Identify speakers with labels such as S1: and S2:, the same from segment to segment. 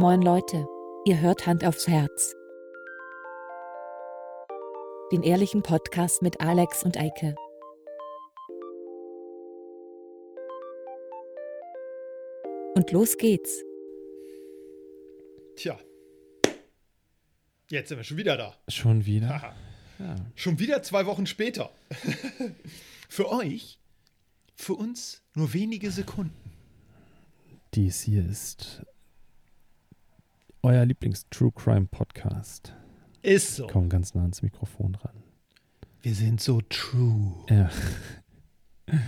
S1: Moin Leute, ihr hört Hand aufs Herz. Den ehrlichen Podcast mit Alex und Eike. Und los geht's.
S2: Tja. Jetzt sind wir schon wieder da.
S3: Schon wieder? Ja.
S2: Schon wieder zwei Wochen später. für euch, für uns nur wenige Sekunden.
S3: Dies hier ist euer Lieblings-True Crime Podcast.
S2: Ist so.
S3: Komm ganz nah ans Mikrofon ran.
S2: Wir sind so true.
S3: Ja.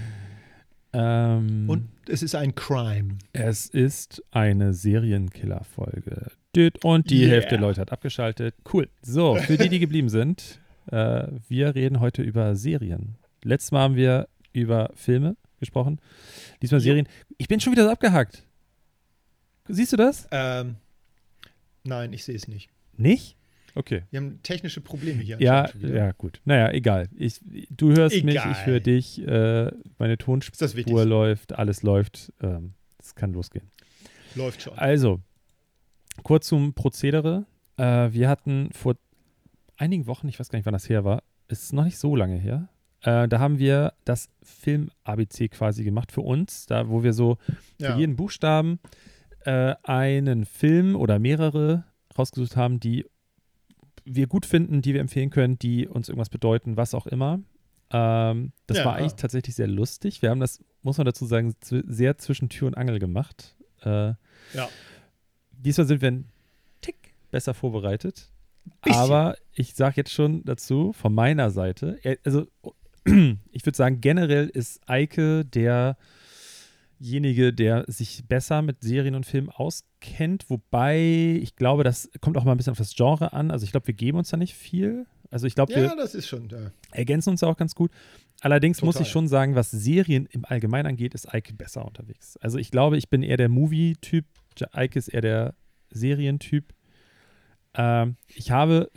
S3: ähm,
S2: Und es ist ein Crime.
S3: es ist eine Serienkiller-Folge. Und die
S2: Yeah.
S3: Hälfte der Leute hat abgeschaltet. Cool. So, für die, die geblieben sind, äh, wir reden heute über Serien. Letztes Mal haben wir über Filme gesprochen. Diesmal. Serien. Ich bin schon wieder so abgehackt. Siehst du das?
S2: Ähm, nein, ich sehe es nicht.
S3: Nicht? Okay.
S2: Wir haben technische Probleme hier.
S3: Ja, ja, gut. Naja, egal. Ich, du hörst mich,
S2: Egal.
S3: ich höre dich. Äh, meine Tonspur läuft, alles läuft. Ähm, Es kann losgehen.
S2: Läuft schon.
S3: Also, kurz zum Prozedere. Äh, wir hatten vor einigen Wochen, ich weiß gar nicht, wann das her war, ist noch nicht so lange her. Äh, da haben wir das Film-ABC quasi gemacht für uns, da wo wir so
S2: ja.
S3: für jeden Buchstaben äh, einen Film oder mehrere rausgesucht haben, die wir gut finden, die wir empfehlen können, die uns irgendwas bedeuten, was auch immer. Ähm, das
S2: Ja.
S3: war eigentlich tatsächlich sehr lustig. Wir haben das, muss man dazu sagen, sehr zwischen Tür und Angel gemacht. Äh,
S2: Ja.
S3: Diesmal sind wir ein Tick besser vorbereitet.
S2: Bisschen.
S3: Aber ich sage jetzt schon dazu, von meiner Seite, äh, also ich würde sagen, generell ist Eike derjenige, der sich besser mit Serien und Filmen auskennt. Wobei, ich glaube, das kommt auch mal ein bisschen auf das Genre an. Also ich glaube, wir geben uns da nicht viel. Also ich glaube, wir
S2: ja, das ist schon da.
S3: ergänzen uns ja auch ganz gut. Allerdings muss
S2: Total.
S3: ich schon sagen, was Serien im Allgemeinen angeht, ist Eike besser unterwegs. Also ich glaube, ich bin eher der Movie-Typ, Ja- Eike ist eher der Serientyp. Ähm, ich habe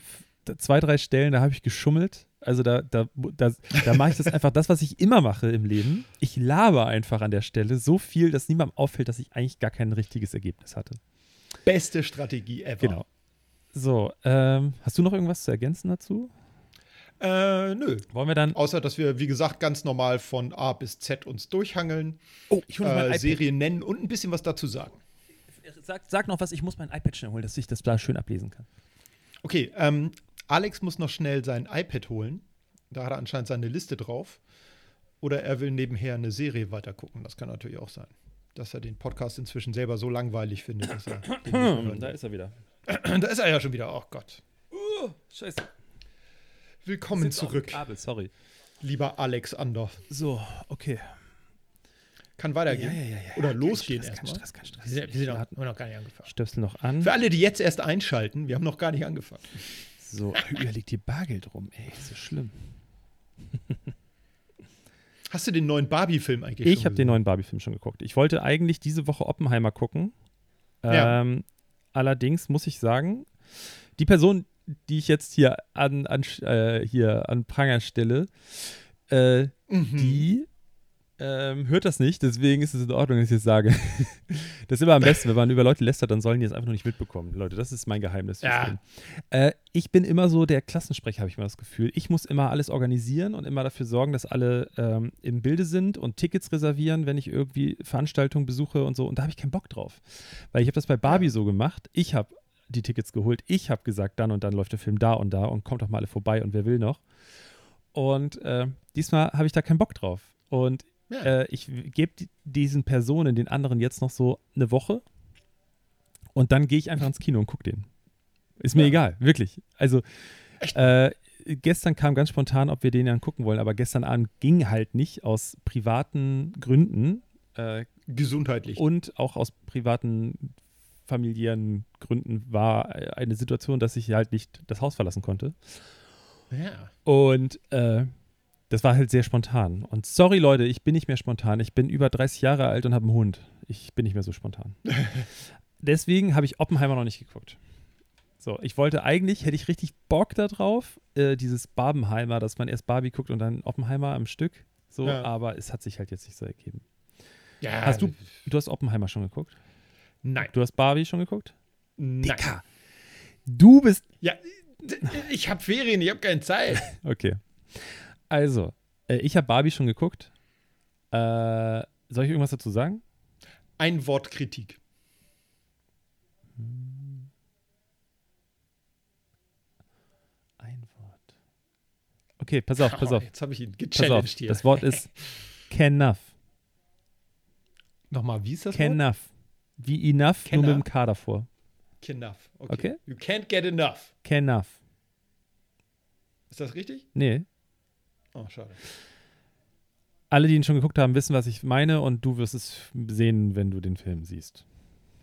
S3: zwei, drei Stellen, da habe ich geschummelt. Also da, da, da, da mache ich das einfach, das, was ich immer mache im Leben. Ich laber einfach an der Stelle so viel, dass niemandem auffällt, dass ich eigentlich gar kein richtiges Ergebnis hatte.
S2: Beste Strategie ever.
S3: Genau. So, ähm, hast du noch irgendwas zu ergänzen dazu?
S2: Äh, nö.
S3: Wollen wir dann.
S2: Außer, dass wir, wie gesagt, ganz normal von A bis Z uns durchhangeln,
S3: Oh, ich hole
S2: äh, Serien nennen und ein bisschen was dazu sagen.
S3: Sag, sag noch was, ich muss mein iPad schnell holen, dass ich das da schön ablesen kann.
S2: Okay, ähm, Alex muss noch schnell sein iPad holen. Da hat er anscheinend seine Liste drauf. Oder er will nebenher eine Serie weitergucken. Das kann natürlich auch sein. Dass er den Podcast inzwischen selber so langweilig findet, dass er. will.
S3: ist er wieder.
S2: da ist er ja schon wieder. Oh Gott.
S3: Scheiße.
S2: Willkommen zurück,
S3: Kabel, sorry.
S2: lieber Alexander.
S3: So, okay.
S2: Kann weitergehen. Oder losgehen
S3: Stress, kein
S2: erstmal.
S3: Stress, kein Stress.
S2: Wir sind, wir sind haben noch gar nicht angefangen.
S3: Stöpsel noch an.
S2: Für alle, die jetzt erst einschalten, wir haben noch gar nicht angefangen.
S3: So, überall liegt hier Bargeld rum. Ey, ist so schlimm.
S2: Hast du den neuen Barbie-Film eigentlich
S3: Ich habe den neuen Barbie-Film schon geguckt. Ich wollte eigentlich diese Woche Oppenheimer gucken.
S2: Ja.
S3: Ähm, allerdings muss ich sagen, die Person, die ich jetzt hier an, an, äh, hier an Pranger stelle, äh,
S2: Mhm.
S3: die ähm, hört das nicht, deswegen ist es in Ordnung, dass ich es sage. das ist immer am besten, wenn man über Leute lästert, dann sollen die es einfach nur nicht mitbekommen. Leute, das ist mein Geheimnis.
S2: Ja.
S3: Äh, ich bin immer so der Klassensprecher, habe ich mal das Gefühl. Ich muss immer alles organisieren und immer dafür sorgen, dass alle ähm, im Bilde sind und Tickets reservieren, wenn ich irgendwie Veranstaltungen besuche und so. Und da habe ich keinen Bock drauf. Weil ich habe das bei Barbie so gemacht. Ich habe die Tickets geholt. Ich habe gesagt, dann und dann läuft der Film da und da und kommt doch mal alle vorbei und wer will noch. Und äh, diesmal habe ich da keinen Bock drauf. Und
S2: Ja.
S3: äh, ich gebe die, diesen Personen, den anderen jetzt noch so eine Woche und dann gehe ich einfach ins Kino und gucke den. Ist mir
S2: Ja.
S3: egal, wirklich. Also äh, gestern kam ganz spontan, ob wir den dann gucken wollen, aber gestern Abend ging halt nicht aus privaten Gründen äh,
S2: Gesundheitlich.
S3: und auch aus privaten familiären Gründen war eine Situation, dass ich halt nicht das Haus verlassen konnte.
S2: ja.
S3: Und äh, das war halt sehr spontan. Und sorry, Leute, ich bin nicht mehr spontan. Ich bin über 30 Jahre alt und habe einen Hund. Ich bin nicht mehr so spontan. Deswegen habe ich Oppenheimer noch nicht geguckt. So, ich wollte eigentlich, hätte ich richtig Bock darauf, äh, dieses Barbenheimer, dass man erst Barbie guckt und dann Oppenheimer am Stück. So,
S2: Ja.
S3: aber es hat sich halt jetzt nicht so ergeben.
S2: ja.
S3: Hast du, du hast Oppenheimer schon geguckt?
S2: Nein.
S3: Du hast Barbie schon geguckt?
S2: Nein.
S3: Dicker. Du bist.
S2: Ja, ich habe Ferien, ich habe keine Zeit.
S3: Okay. Also, äh, ich habe Barbie schon geguckt. Äh, soll ich irgendwas dazu sagen?
S2: Ein Wort Kritik.
S3: Ein Wort. Okay, pass auf, pass
S2: Oh,
S3: auf.
S2: Jetzt habe ich ihn
S3: Pass auf.
S2: gechallenged hier.
S3: Das Wort ist Kenuff.
S2: Nochmal, wie ist das Wort?
S3: Kenuff. Wie enough, nur
S2: Kenner.
S3: mit dem K davor.
S2: Enough. Okay.
S3: Okay.
S2: You can't get enough.
S3: Kenuff.
S2: Ist das richtig?
S3: Nee.
S2: Oh, schade.
S3: Alle, die ihn schon geguckt haben, wissen, was ich meine und du wirst es sehen, wenn du den Film siehst.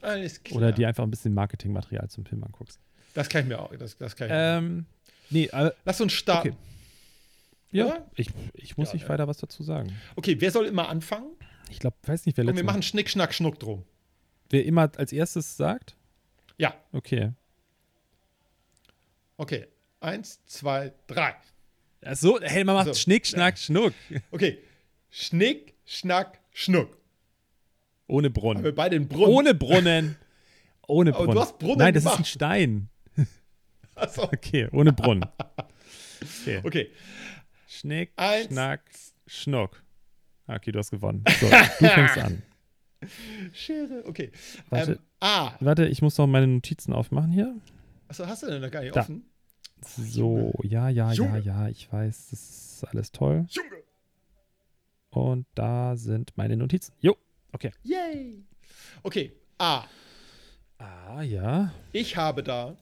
S2: Alles klar.
S3: Oder dir einfach ein bisschen Marketingmaterial zum Film anguckst.
S2: Das kann ich mir auch. Das, das kann ich mir.
S3: Ähm, nee, äh,
S2: Lass uns starten.
S3: okay. ja,
S2: Oder?
S3: ich, ich muss
S2: Ja,
S3: nicht
S2: ne?
S3: weiter was dazu sagen.
S2: Okay, wer soll immer anfangen?
S3: Ich glaube, weiß nicht, wer
S2: Und
S3: letztes
S2: wir machen Schnick, Schnack, Schnuck drum.
S3: Wer immer als erstes sagt?
S2: Ja.
S3: Okay.
S2: Okay. Eins, zwei, drei.
S3: Ach so, Helmer macht
S2: So.
S3: Schnick, Schnack, Schnuck.
S2: Okay. Schnick, Schnack, Schnuck.
S3: Ohne Brunnen.
S2: beide einen Brunnen.
S3: Ohne Brunnen. Ohne
S2: Aber du
S3: Brunnen.
S2: hast Brunnen
S3: Nein, das ist
S2: gemacht.
S3: ein Stein.
S2: Achso.
S3: Okay, ohne Brunnen. Okay.
S2: Okay.
S3: Schnick,
S2: Eins.
S3: Schnack, Schnuck. Ah, Okay, du hast gewonnen. So, du fängst an.
S2: Schere. Okay.
S3: Warte.
S2: Ähm, A.
S3: Warte, ich muss noch meine Notizen aufmachen hier.
S2: Achso, hast du denn noch gar nicht
S3: Da.
S2: offen?
S3: So, ja, ja, ja, ja, ich weiß, das ist alles toll.
S2: Junge.
S3: Und da sind meine Notizen. Jo, okay.
S2: Yay. Okay. A.
S3: Ah, ja.
S2: Ich habe da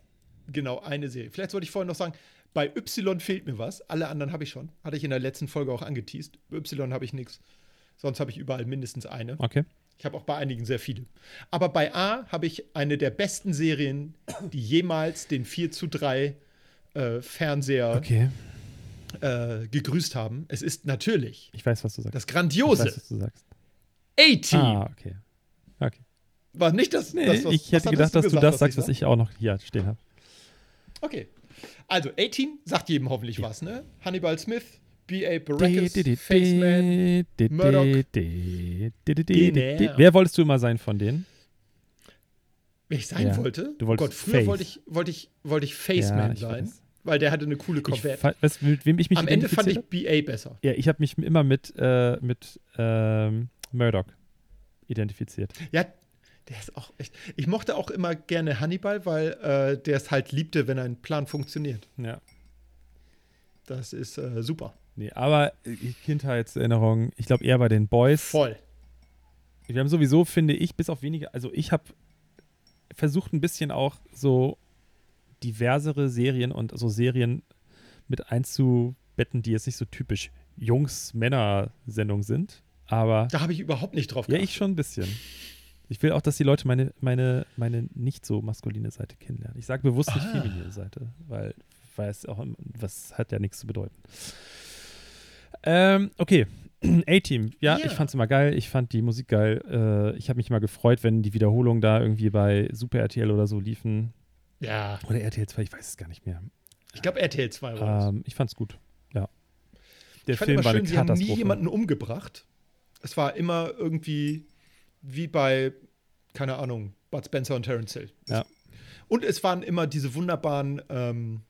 S2: genau eine Serie. Vielleicht sollte ich vorhin noch sagen, bei Y fehlt mir was. Alle anderen habe ich schon. Hatte ich in der letzten Folge auch angeteased. Bei Y habe ich nichts. Sonst habe ich überall mindestens eine.
S3: Okay.
S2: Ich habe auch bei einigen sehr viele. Aber bei A habe ich eine der besten Serien, die jemals den 4 zu 3 äh, Fernseher
S3: Okay.
S2: äh, gegrüßt haben. Es ist natürlich
S3: Ich weiß, was du sagst.
S2: das
S3: ich weiß,
S2: grandiose
S3: was du sagst.
S2: A-Team.
S3: Ah, okay. Okay.
S2: War nicht das,
S3: Nee,
S2: das was,
S3: ich hätte gedacht, dass du
S2: gesagt,
S3: das sagst, was ich auch noch hier stehen habe.
S2: Okay. Also, A-Team sagt jedem hoffentlich was, ne? Hannibal Smith, B.A. Baracus, Faceman. Murdoch.
S3: Wer wolltest du immer sein von denen?
S2: Wer ich sein
S3: Ja.
S2: wollte?
S3: Du
S2: oh
S3: wolltest
S2: Gott, früher
S3: Faith.
S2: wollte ich, wollte ich, wollte ich Faceman
S3: ich
S2: sein,
S3: weiß.
S2: Weil der hatte eine coole Corvette.
S3: fa- weißt, du, mit wem ich mich
S2: Am Ende fand ich B.A. besser.
S3: Ja, ich habe mich immer mit, äh, mit ähm, Murdoch identifiziert.
S2: Ja, der ist auch echt. Ich mochte auch immer gerne Hannibal, weil äh, der es halt liebte, wenn ein Plan funktioniert.
S3: Ja.
S2: Das ist äh, super.
S3: Nee, aber äh, Kindheitserinnerung, ich glaube eher bei den Boys.
S2: Voll.
S3: Wir haben sowieso, finde ich, bis auf wenige, also ich habe versucht ein bisschen auch so diversere Serien und so Serien mit einzubetten, die jetzt nicht so typisch Jungs-Männer-Sendung sind. Aber
S2: Da habe ich überhaupt nicht drauf
S3: ja,
S2: geachtet.
S3: ich schon ein bisschen. Ich will auch, dass die Leute meine, meine, meine nicht so maskuline Seite kennenlernen. Ich sage bewusst nicht
S2: Ah.
S3: feminine Seite, weil, weil es auch, was hat ja nichts zu bedeuten. Ähm, okay. A-Team. Ja,
S2: Ja.
S3: ich fand's immer geil. Ich fand die Musik geil. Äh, ich habe mich mal gefreut, wenn die Wiederholungen da irgendwie bei Super RTL oder so liefen.
S2: Ja,
S3: Oder RTL 2, ich weiß es gar nicht mehr.
S2: ich glaube RTL 2 war das.
S3: Ähm, ich fand's gut. Ja. Der
S2: ich fand
S3: Film
S2: immer
S3: war
S2: schön,
S3: eine
S2: sie haben nie jemanden umgebracht. Es war immer irgendwie wie bei, keine Ahnung, Bud Spencer und Terence Hill.
S3: Ja.
S2: Und es waren immer diese wunderbaren ähm,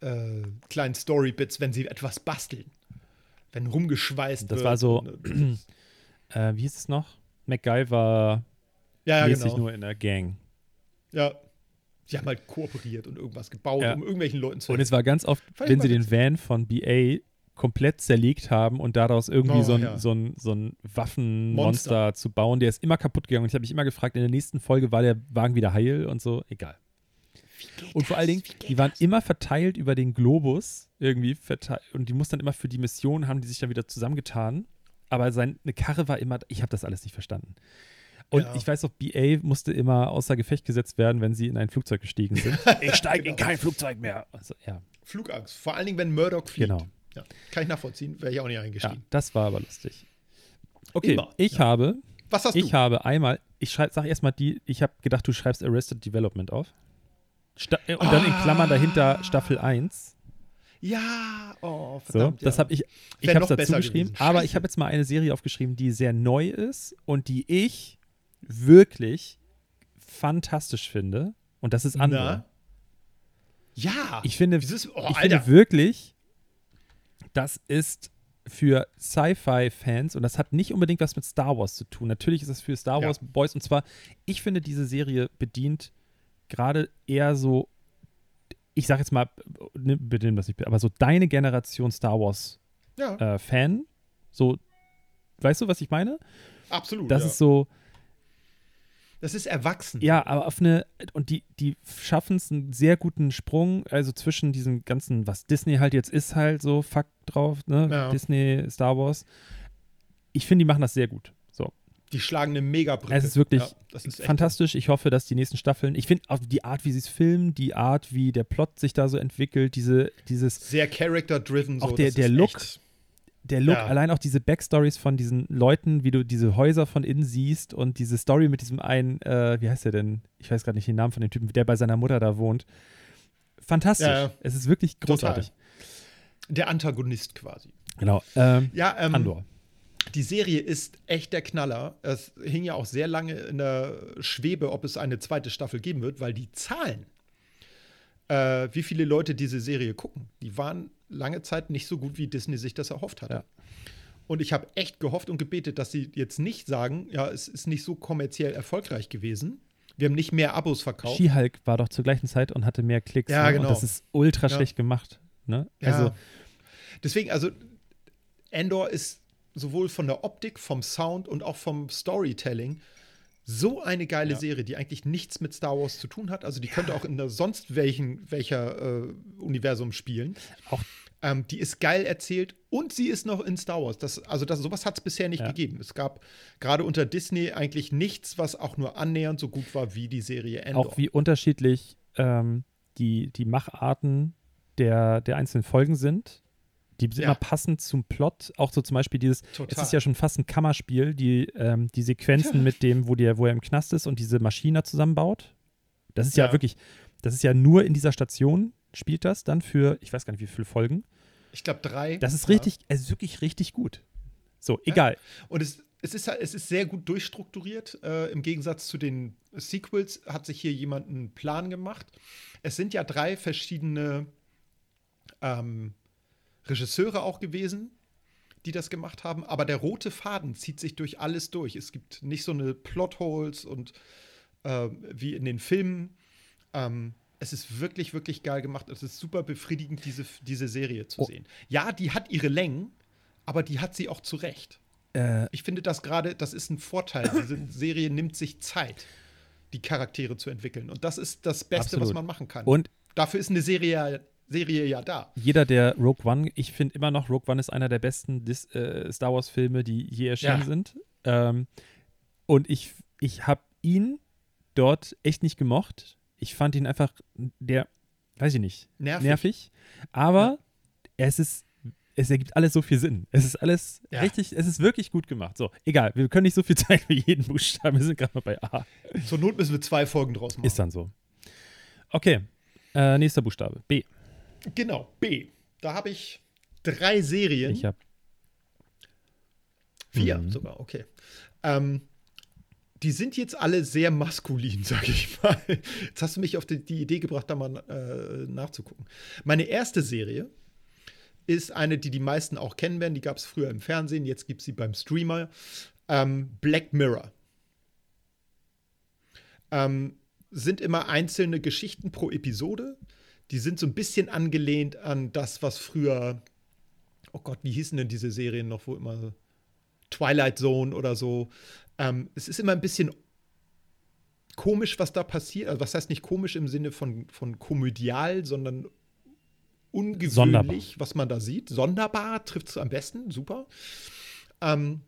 S2: äh, kleinen Story-Bits, wenn sie etwas basteln. Wenn rumgeschweißt
S3: Das
S2: wird.
S3: war so-
S2: und-
S3: äh, wie hieß es noch? MacGyver
S2: ja, ja,
S3: mäßig
S2: genau.
S3: nur in der Gang.
S2: Ja. Sie haben halt kooperiert und irgendwas gebaut,
S3: Ja.
S2: um irgendwelchen Leuten zu
S3: Und es war ganz oft,
S2: ich
S3: wenn sie den Van von BA komplett zerlegt haben und daraus irgendwie
S2: Oh,
S3: so ein,
S2: ja.
S3: so ein, so ein Waffenmonster
S2: Monster.
S3: zu bauen, der ist immer kaputt gegangen. Und ich habe mich immer gefragt, in der nächsten Folge war der Wagen wieder heil und so, egal. Und vor allen Dingen, die waren immer verteilt über den Globus irgendwie verteilt und die mussten dann immer für die Mission, haben die sich dann wieder zusammengetan. Aber seine Karre war immer, ich habe das alles nicht verstanden. Und
S2: Ja.
S3: ich weiß auch, BA musste immer außer Gefecht gesetzt werden, wenn sie in ein Flugzeug gestiegen sind. ich steige in
S2: Genau.
S3: kein Flugzeug mehr. Also, ja,
S2: Flugangst. Vor allen Dingen, wenn Murdoch fliegt.
S3: genau.
S2: Ja. Kann ich nachvollziehen, wäre ich auch nicht
S3: Ja,
S2: eingestiegen.
S3: das war aber lustig. Okay,
S2: Immer,
S3: ich habe,
S2: Was hast
S3: ich
S2: du?
S3: habe einmal, ich schreib, sag erstmal die, ich habe gedacht, du schreibst Arrested Development auf. Sta und dann in Klammern dahinter Staffel 1.
S2: Ja, oh,
S3: So,
S2: verdammt.
S3: das
S2: ja.
S3: habe ich, ich habe es dazu
S2: besser
S3: geschrieben, aber ich habe jetzt mal eine Serie aufgeschrieben, die sehr neu ist und die ich wirklich fantastisch finde, und das ist Andor.
S2: Na? Ja.
S3: Ich finde,
S2: Dieses, oh,
S3: ich
S2: Alter.
S3: finde wirklich, das ist für Sci-Fi-Fans und das hat nicht unbedingt was mit Star Wars zu tun. Natürlich ist es für Star
S2: Ja.
S3: Wars Boys und zwar, ich finde, diese Serie bedient gerade eher so, ich sag jetzt mal, ne, bitte das nicht, aber so deine Generation Star Wars
S2: ja,
S3: äh, Fan. So, weißt du, was ich meine?
S2: absolut.
S3: Das
S2: ja.
S3: ist so,
S2: das ist erwachsen.
S3: ja, aber auf eine, und die, die schaffen es einen sehr guten Sprung, also zwischen diesem ganzen, was Disney halt jetzt ist, halt so, fuck drauf, ne?
S2: Ja.
S3: Disney, Star Wars. Ich finde, die machen das sehr gut. So.
S2: Die schlagen eine Megabrücke.
S3: Es ist wirklich
S2: ja, ist
S3: Fantastisch. Ich hoffe, dass die nächsten Staffeln, ich finde auch die Art, wie sie es filmen, die Art, wie der Plot sich da so entwickelt, diese, dieses,
S2: Sehr character-driven.
S3: Auch
S2: so,
S3: der-
S2: das
S3: der
S2: ist
S3: Look.
S2: echt-
S3: der Look,
S2: Ja.
S3: allein auch diese Backstories von diesen Leuten, wie du diese Häuser von innen siehst und diese Story mit diesem einen, äh, wie heißt der denn? Ich weiß gerade nicht den Namen von dem Typen, der bei seiner Mutter da wohnt. Fantastisch.
S2: Ja.
S3: Es ist wirklich großartig.
S2: Der Antagonist quasi.
S3: Genau. Ähm,
S2: Ja, ähm,
S3: Andor.
S2: die Serie ist echt der Knaller. Es hing ja auch sehr lange in der Schwebe, ob es eine zweite Staffel geben wird, weil die Zahlen, äh, wie viele Leute diese Serie gucken, die waren lange Zeit nicht so gut, wie Disney sich das erhofft hatte.
S3: Ja.
S2: Und ich habe echt gehofft und gebetet, dass sie jetzt nicht sagen, ja, es ist nicht so kommerziell erfolgreich gewesen. Wir haben nicht mehr Abos verkauft.
S3: She-Hulk war doch zur gleichen Zeit und hatte mehr Klicks.
S2: Ja,
S3: ne?
S2: genau.
S3: Und das ist ultra
S2: Ja.
S3: schlecht gemacht. Ne?
S2: Ja.
S3: Also,
S2: Deswegen, also Endor ist sowohl von der Optik, vom Sound und auch vom Storytelling so eine geile
S3: Ja.
S2: Serie, die eigentlich nichts mit Star Wars zu tun hat. Also die könnte auch in der sonst welchen welcher äh, Universum spielen.
S3: Auch-
S2: ähm, die ist geil erzählt und sie ist noch in Star Wars. Das, also das, sowas hat es bisher nicht
S3: Ja.
S2: gegeben. Es gab gerade unter Disney eigentlich nichts, was auch nur annähernd so gut war wie die Serie Endor.
S3: auch wie unterschiedlich ähm, die, die Macharten der, der einzelnen Folgen sind. Die sind
S2: Ja.
S3: immer passend zum Plot. Auch so zum Beispiel dieses, es
S2: Total.
S3: ist ja schon fast ein Kammerspiel, die, ähm, die Sequenzen mit dem, wo, der, wo er im Knast ist und diese Maschine zusammenbaut. Das ist ja,
S2: Ja.
S3: wirklich, das ist ja nur in dieser Station, spielt das dann für, ich weiß gar nicht, wie viele Folgen.
S2: ich glaube drei.
S3: Das ist
S2: Ja.
S3: richtig, es ist wirklich richtig gut. So, egal.
S2: Und es, es, ist, es ist sehr gut durchstrukturiert. Äh, Im Gegensatz zu den Sequels hat sich hier jemand einen Plan gemacht. Es sind ja drei verschiedene ähm, Regisseure auch gewesen, die das gemacht haben. Aber der rote Faden zieht sich durch alles durch. Es gibt nicht so eine Plotholes und äh, wie in den Filmen. Ähm, es ist wirklich, wirklich geil gemacht. Es ist super befriedigend, diese, diese Serie zu
S3: Oh.
S2: sehen. Ja, die hat ihre Längen, aber die hat sie auch zurecht.
S3: Äh,
S2: Ich finde das gerade, das ist ein Vorteil. Diese Serie nimmt sich Zeit, die Charaktere zu entwickeln. Und das ist das Beste, was
S3: Absolut.
S2: man machen kann.
S3: und
S2: Dafür ist eine Serie, ja- Serie ja da.
S3: jeder, der Rogue One, ich finde immer noch, Rogue One ist einer der besten Dis äh, Star Wars-Filme, die je erschienen
S2: Ja.
S3: sind. Ähm, und ich, ich habe ihn dort echt nicht gemocht. Ich fand ihn einfach, der, weiß ich nicht,
S2: Nervig.
S3: nervig. Aber es ist, es ergibt alles so viel Sinn. Es ist alles
S2: Ja.
S3: richtig, es ist wirklich gut gemacht. So, egal, wir können nicht so viel Zeit für jeden Buchstaben. Wir sind gerade mal bei A.
S2: Zur Not müssen wir zwei Folgen draus machen.
S3: Ist dann so. Okay, äh, nächster Buchstabe. B.
S2: Genau, B. Da habe ich drei Serien.
S3: Ich habe
S2: Vier
S3: Mhm.
S2: sogar, okay. Ähm, die sind jetzt alle sehr maskulin, sag ich mal. Jetzt hast du mich auf die, die Idee gebracht, da mal äh, nachzugucken. Meine erste Serie ist eine, die die meisten auch kennen werden. Die gab es früher im Fernsehen, jetzt gibt es sie beim Streamer. Ähm, Black Mirror. Ähm, sind immer einzelne Geschichten pro Episode. Die sind so ein bisschen angelehnt an das, was früher, oh Gott, wie hießen denn diese Serien noch, wo immer Twilight Zone oder so. Ähm, es ist immer ein bisschen komisch, was da passiert. Also, was heißt nicht komisch im Sinne von, von komödial, sondern ungewöhnlich,
S3: Sonderbar.
S2: was man da sieht. Sonderbar trifft es am besten, super. Ähm,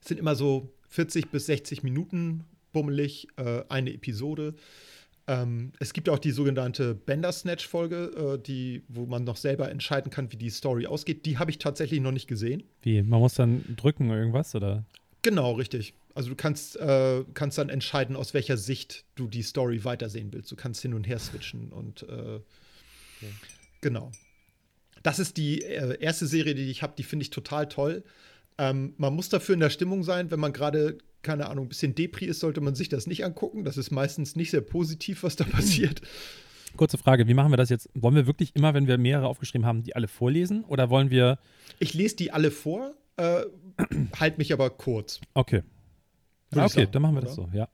S2: es sind immer so 40 bis 60 Minuten bummelig, äh, eine Episode. Ähm, es gibt auch die sogenannte Bender-Snatch-Folge, äh, die, wo man noch selber entscheiden kann, wie die Story ausgeht. Die habe ich tatsächlich noch nicht gesehen.
S3: Wie? Man muss dann drücken irgendwas oder?
S2: Genau, richtig. Also du kannst, äh, kannst dann entscheiden, aus welcher Sicht du die Story weitersehen willst. Du kannst hin und her switchen und äh, genau. Das ist die äh, erste Serie, die ich habe, die finde ich total toll. Ähm, man muss dafür in der Stimmung sein, wenn man gerade, keine Ahnung, ein bisschen Depri ist, sollte man sich das nicht angucken. Das ist meistens nicht sehr positiv, was da passiert.
S3: Kurze Frage, wie machen wir das jetzt? Wollen wir wirklich immer, wenn wir mehrere aufgeschrieben haben, die alle vorlesen? Oder wollen wir.
S2: Ich lese die alle vor, äh, halt mich aber kurz.
S3: Okay. Ah, okay,
S2: sagen,
S3: dann machen wir das
S2: oder?
S3: so, ja.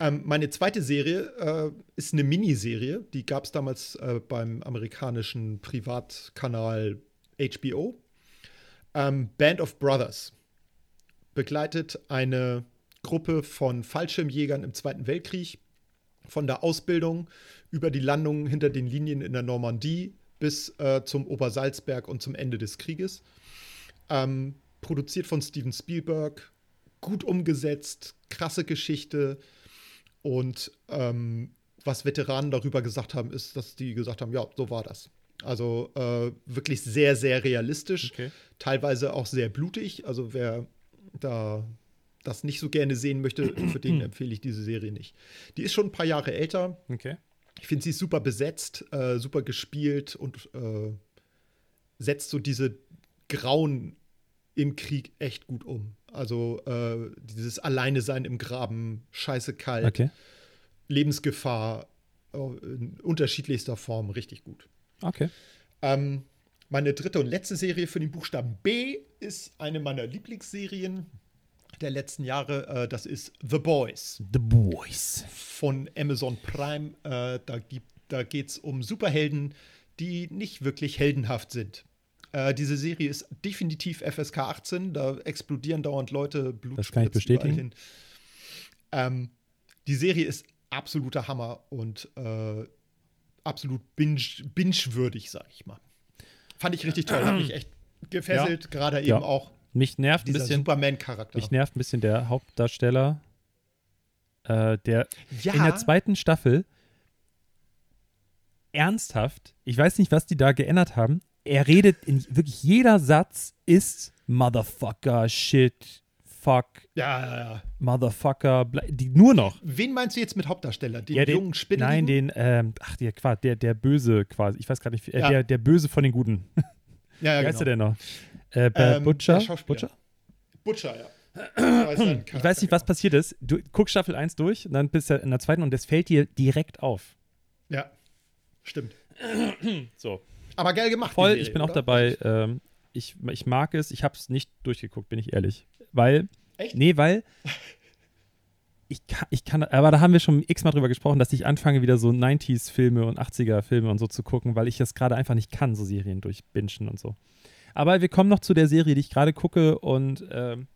S2: Ähm, meine zweite Serie äh, ist eine Miniserie. Die gab es damals äh, beim amerikanischen Privatkanal HBO. Ähm, Band of Brothers begleitet eine Gruppe von Fallschirmjägern im Zweiten Weltkrieg von der Ausbildung über die Landung hinter den Linien in der Normandie bis äh, zum Obersalzberg und zum Ende des Krieges. Ähm, produziert von Steven Spielberg, gut umgesetzt, krasse Geschichte. Und ähm, was Veteranen darüber gesagt haben, ist, dass die gesagt haben, ja, so war das. Also äh, wirklich sehr, sehr realistisch,
S3: Okay.
S2: teilweise auch sehr blutig. Also wer da das nicht so gerne sehen möchte, für den empfehle ich diese Serie nicht. Die ist schon ein paar Jahre älter.
S3: Okay.
S2: Ich finde, sie ist super besetzt, äh, super gespielt und äh, setzt so diese Grauen im Krieg echt gut um. Also äh, dieses Alleine sein im Graben, scheiße kalt,
S3: Okay.
S2: Lebensgefahr äh, in unterschiedlichster Form, richtig gut.
S3: Okay.
S2: Ähm, meine dritte und letzte Serie für den Buchstaben B ist eine meiner Lieblingsserien der letzten Jahre. Äh, das ist The Boys
S3: The Boys.
S2: von Amazon Prime. Äh, da gibt, da geht es um Superhelden, die nicht wirklich heldenhaft sind. Äh, diese Serie ist definitiv FSK 18. Da explodieren dauernd Leute, Blut
S3: Das kann ich bestätigen.
S2: Ähm, die Serie ist absoluter Hammer und absolut binge- binge-würdig, sag ich mal. Fand ich richtig toll, hat mich echt gefesselt, gerade eben
S3: Ja.
S2: auch
S3: Mich nervt ein bisschen,
S2: Superman-Charakter.
S3: mich nervt ein bisschen der Hauptdarsteller, äh, der
S2: Ja,
S3: in der zweiten Staffel ernsthaft, ich weiß nicht, was die da geändert haben. Er redet in wirklich jeder Satz ist Motherfucker, Shit, Fuck,
S2: ja, ja, ja.
S3: Motherfucker, die nur noch.
S2: Wen meinst du jetzt mit Hauptdarsteller? Den
S3: Ja, den-
S2: jungen Spinnen?
S3: Nein, den, ähm, ach, der, der, der Böse quasi, ich weiß gar nicht, äh,
S2: Ja.
S3: der, der Böse von den Guten.
S2: Ja, ja,
S3: Wie heißt
S2: genau.
S3: der denn noch? Äh,
S2: Ähm,
S3: Butcher? Butcher?
S2: Butcher, ja. Ich weiß,
S3: Ich weiß nicht, was passiert ist. Du guckst Staffel 1 durch und dann bist du in der zweiten und das fällt dir direkt auf.
S2: Ja, stimmt.
S3: So.
S2: Aber geil gemacht.
S3: Voll,
S2: Serie,
S3: ich bin auch
S2: oder?
S3: dabei. Ähm, ich, ich mag es. Ich habe es nicht durchgeguckt, bin ich ehrlich. Weil,
S2: Echt?
S3: nee, weil ich kann, ich kann, aber da haben wir schon x-mal drüber gesprochen, dass ich anfange, wieder so 90s-Filme und 80er-Filme und so zu gucken, weil ich das gerade einfach nicht kann, so Serien durchbingen und so. Aber wir kommen noch zu der Serie, die ich gerade gucke und ähm,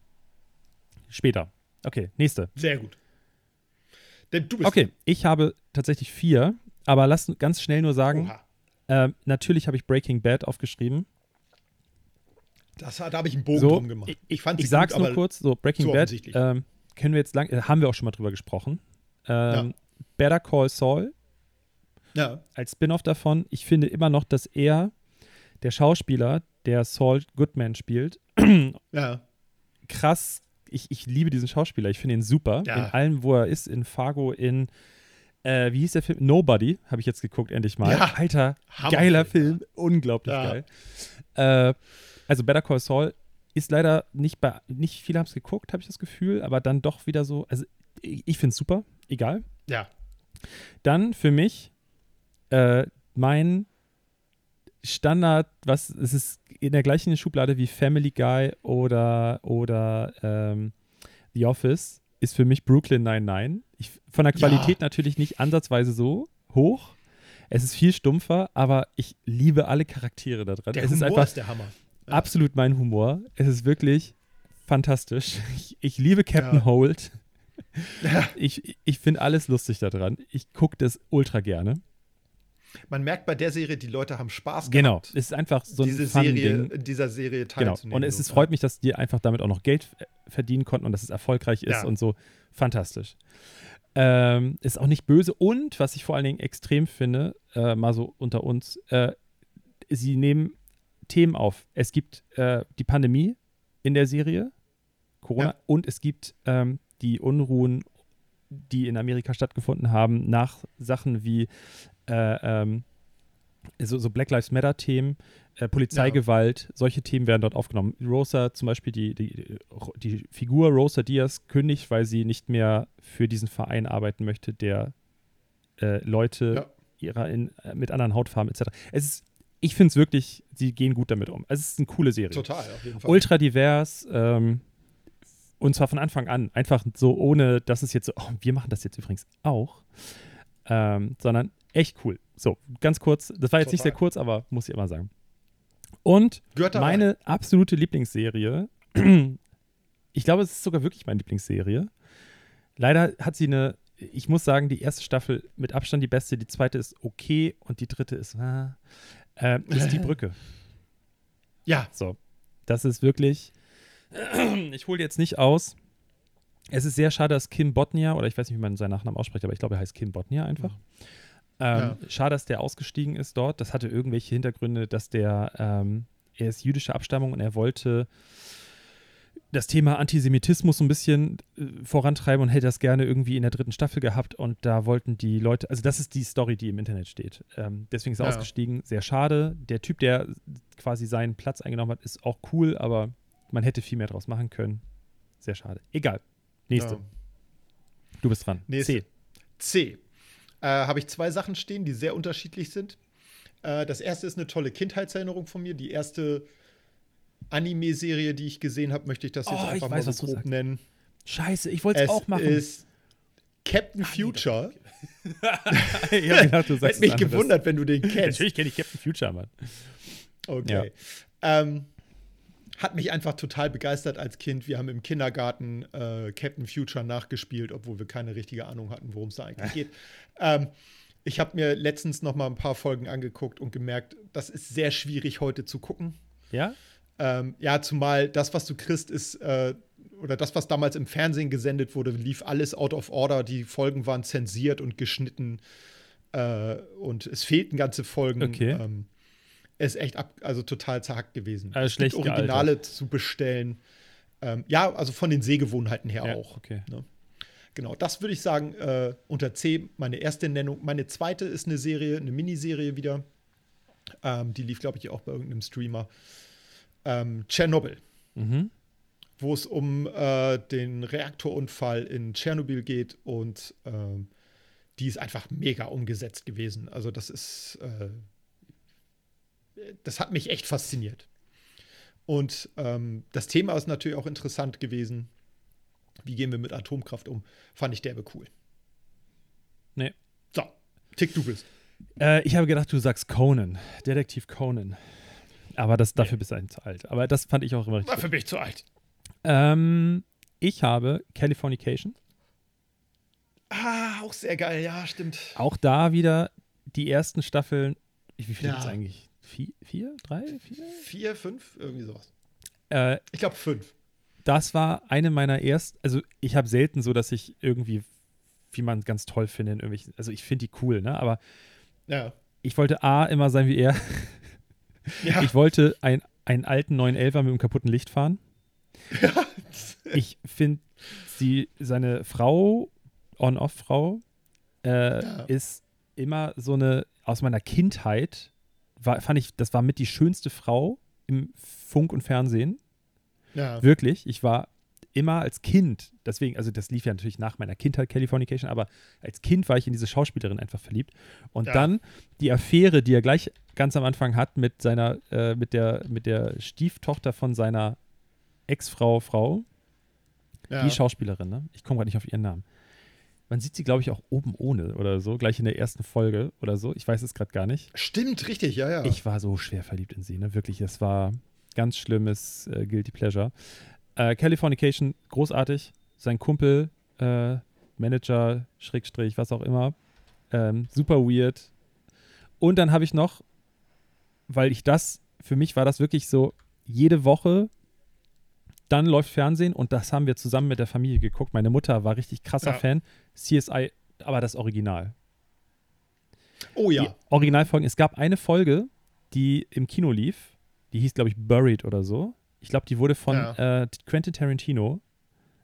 S3: später. Okay, nächste.
S2: Sehr gut. Denn du bist.
S3: Okay, ich habe tatsächlich vier, aber lass ganz schnell nur sagen, ähm, natürlich habe ich Breaking Bad aufgeschrieben.
S2: Das, da habe ich einen Bogen
S3: So,
S2: drum gemacht.
S3: ich,
S2: fand sie
S3: ich sag's
S2: gut,
S3: nur kurz, so Breaking Bad ähm, können wir jetzt lang, äh, haben wir auch schon mal drüber gesprochen. Ähm, Better Call Saul
S2: Ja,
S3: als Spin-off davon. Ich finde immer noch, dass er, der Schauspieler, der Saul Goodman spielt,
S2: ja.
S3: krass, ich, ich liebe diesen Schauspieler. Ich finde ihn super.
S2: Ja.
S3: In allem, wo er ist, in Fargo, in, äh, wie hieß der Film? Nobody, habe ich jetzt geguckt, endlich mal.
S2: Ja.
S3: Alter,
S2: Hammerfilm,
S3: geiler
S2: ja.
S3: Film, unglaublich
S2: Ja.
S3: geil. Äh, also Better Call Saul ist leider nicht bei, nicht viele haben es geguckt, habe ich das Gefühl, aber dann doch wieder so, also ich, ich finde es super, egal.
S2: Ja.
S3: Dann für mich äh, mein Standard, was es ist in der gleichen Schublade wie Family Guy oder, oder ähm, The Office, ist für mich Brooklyn 99. Ich, von der
S2: Ja.
S3: Qualität natürlich nicht ansatzweise so hoch. Es ist viel stumpfer, aber ich liebe alle Charaktere da dran.
S2: Der
S3: es
S2: Humor
S3: ist einfach
S2: ist der Hammer.
S3: Absolut mein Humor. Es ist wirklich fantastisch. Ich, ich liebe Captain
S2: Ja.
S3: Holt.
S2: Ja.
S3: Ich, ich finde alles lustig daran. Ich gucke das ultra gerne.
S2: Man merkt bei der Serie, die Leute haben Spaß
S3: Genau.
S2: gehabt.
S3: Es ist einfach so ein
S2: diese. Serie, in dieser Serie
S3: Genau.
S2: teilzunehmen.
S3: Und es ist, freut mich, dass die einfach damit auch noch Geld äh, verdienen konnten und dass es erfolgreich ist
S2: Ja.
S3: und so. Fantastisch. Ähm, ist auch nicht böse. Und was ich vor allen Dingen extrem finde, äh, mal so unter uns, äh, sie nehmen Themen auf. Es gibt äh, die Pandemie in der Serie, Corona,
S2: Ja.
S3: und es gibt ähm, die Unruhen, die in Amerika stattgefunden haben, nach Sachen wie äh, ähm, so, so Black Lives Matter-Themen, äh, Polizeigewalt, solche Themen werden dort aufgenommen. Rosa zum Beispiel, die, die, die Figur Rosa Diaz kündigt, weil sie nicht mehr für diesen Verein arbeiten möchte, der äh, Leute
S2: Ja.
S3: ihrer in, mit anderen Hautfarben etc. Es ist, ich finde es wirklich, sie gehen gut damit um. Es ist eine coole Serie.
S2: Total, auf jeden Fall.
S3: Ultra divers, ähm, und zwar von Anfang an. Einfach so, ohne dass es jetzt so, oh, wir machen das jetzt übrigens auch, ähm, sondern echt cool. So, ganz kurz, das war jetzt nicht
S2: Total.
S3: sehr kurz, aber muss ich immer sagen. Und meine absolute Lieblingsserie, ich glaube, es ist sogar wirklich meine Lieblingsserie. Leider hat sie eine, ich muss sagen, die erste Staffel mit Abstand die beste, die zweite ist okay und die dritte ist, ah, äh, ist die Brücke.
S2: Ja,
S3: So, das ist wirklich, ich hole jetzt nicht aus. Es ist sehr schade, dass Kim Botnia, oder ich weiß nicht, wie man seinen Nachnamen ausspricht, aber ich glaube, er heißt Kim Botnia einfach. Ähm, Schade, dass der ausgestiegen ist dort. Das hatte irgendwelche Hintergründe, dass der, ähm, er ist jüdischer Abstammung und er wollte das Thema Antisemitismus so ein bisschen äh, vorantreiben und hätte das gerne irgendwie in der dritten Staffel gehabt. Und da wollten die Leute, also das ist die Story, die im Internet steht. Ähm, deswegen ist er
S2: Ja.
S3: ausgestiegen. Sehr schade. Der Typ, der quasi seinen Platz eingenommen hat, ist auch cool, aber man hätte viel mehr draus machen können. Sehr schade. Egal. Nächste.
S2: Ja.
S3: Du bist dran.
S2: Nächste.
S3: C.
S2: C. Äh, Habe ich zwei Sachen stehen, die sehr unterschiedlich sind. Äh, das erste ist eine tolle Kindheitserinnerung von mir. Die erste Anime-Serie, die ich gesehen habe, möchte ich das jetzt
S3: Oh, ich
S2: einfach
S3: weiß,
S2: mal so grob nennen.
S3: Scheiße, ich wollte es auch machen.
S2: ist Captain Future.
S3: ich hab gedacht, du
S2: Hätte
S3: sagst
S2: mich
S3: ein anderes.
S2: gewundert, wenn du den kennst.
S3: Natürlich kenne ich Captain Future, Mann.
S2: Okay. Ähm, hat mich einfach total begeistert als Kind. Wir haben im Kindergarten äh, Captain Future nachgespielt, obwohl wir keine richtige Ahnung hatten, worum es da eigentlich geht. Ähm, ich habe mir letztens noch mal ein paar Folgen angeguckt und gemerkt, das ist sehr schwierig heute zu gucken.
S3: Ja?
S2: Ähm, ja, zumal das, was du kriegst, ist, äh, oder das, was damals im Fernsehen gesendet wurde, lief alles out of order. Die Folgen waren zensiert und geschnitten äh, und es fehlten ganze Folgen.
S3: Okay.
S2: Ähm, es ist echt ab, also total zerhackt gewesen.
S3: Also schlecht
S2: Originale zu bestellen. Ähm, ja, also von den Sehgewohnheiten her
S3: Ja,
S2: auch.
S3: okay.
S2: Ne? Genau, das würde ich sagen, äh, unter C, meine erste Nennung. Meine zweite ist eine Serie, eine Miniserie wieder. Ähm, die lief, glaube ich, auch bei irgendeinem Streamer. Ähm, Tschernobyl
S3: Mhm.
S2: wo es um äh, den Reaktorunfall in Tschernobyl geht und ähm, die ist einfach mega umgesetzt gewesen. Also das ist, äh, das hat mich echt fasziniert. Und ähm, das Thema ist natürlich auch interessant gewesen. Wie gehen wir mit Atomkraft um? Fand ich derbe cool.
S3: Nee.
S2: So, Tick, du bist.
S3: Äh, ich habe gedacht, du sagst Conan. Detektiv Conan. Aber das, dafür bist du ein zu alt. Aber das fand ich auch immer richtig.
S2: Dafür bin ich zu alt.
S3: Ähm, ich habe Californication.
S2: Ah, auch sehr geil, ja, stimmt.
S3: Auch da wieder die ersten Staffeln. Wie viele
S2: Ja.
S3: gibt es eigentlich? Vier, vier? Drei? Vier?
S2: Vier, fünf, irgendwie sowas.
S3: Äh,
S2: Ich glaube fünf.
S3: das war eine meiner ersten. Also, ich habe selten so, dass ich irgendwie, wie man ganz toll finde, in irgendwelchen. Also, ich finde die cool, ne? Aber
S2: Ja.
S3: ich wollte A, immer sein wie er.
S2: Ja.
S3: Ich wollte ein, einen alten 911er mit einem kaputten Licht fahren. Ich finde, seine Frau, On-Off-Frau, äh,
S2: Ja.
S3: ist immer so eine, aus meiner Kindheit, war, fand ich, das war mit die schönste Frau im Funk und Fernsehen.
S2: ja.
S3: Wirklich. Ich war immer als Kind, deswegen, also das lief ja natürlich nach meiner Kindheit, Californication, aber als Kind war ich in diese Schauspielerin einfach verliebt. Und
S2: Ja.
S3: dann die Affäre, die er gleich ganz am Anfang hat mit seiner, äh, mit der, mit der Stieftochter von seiner Ex-Frau, Frau,
S2: ja.
S3: die Schauspielerin, ne? Ich komme gerade nicht auf ihren Namen. Man sieht sie, glaube ich, auch oben ohne oder so, gleich in der ersten Folge oder so. Ich weiß es gerade gar nicht.
S2: Stimmt, richtig, ja, ja.
S3: Ich war so schwer verliebt in sie, ne? Wirklich, es war ganz schlimmes äh, Guilty Pleasure. Äh, Californication, großartig. Sein Kumpel, äh, Manager, Schrägstrich, was auch immer. Ähm, super weird. Und dann habe ich noch, weil ich das, für mich war das wirklich so, jede Woche, dann läuft Fernsehen und das haben wir zusammen mit der Familie geguckt. Meine Mutter war richtig krasser
S2: Ja.
S3: Fan. CSI, aber das Original
S2: oh ja.
S3: die Originalfolgen. Es gab eine Folge, die im Kino lief. Die hieß, glaube ich, Buried oder so. Ich glaube, die wurde von
S2: Ja.
S3: äh, Quentin Tarantino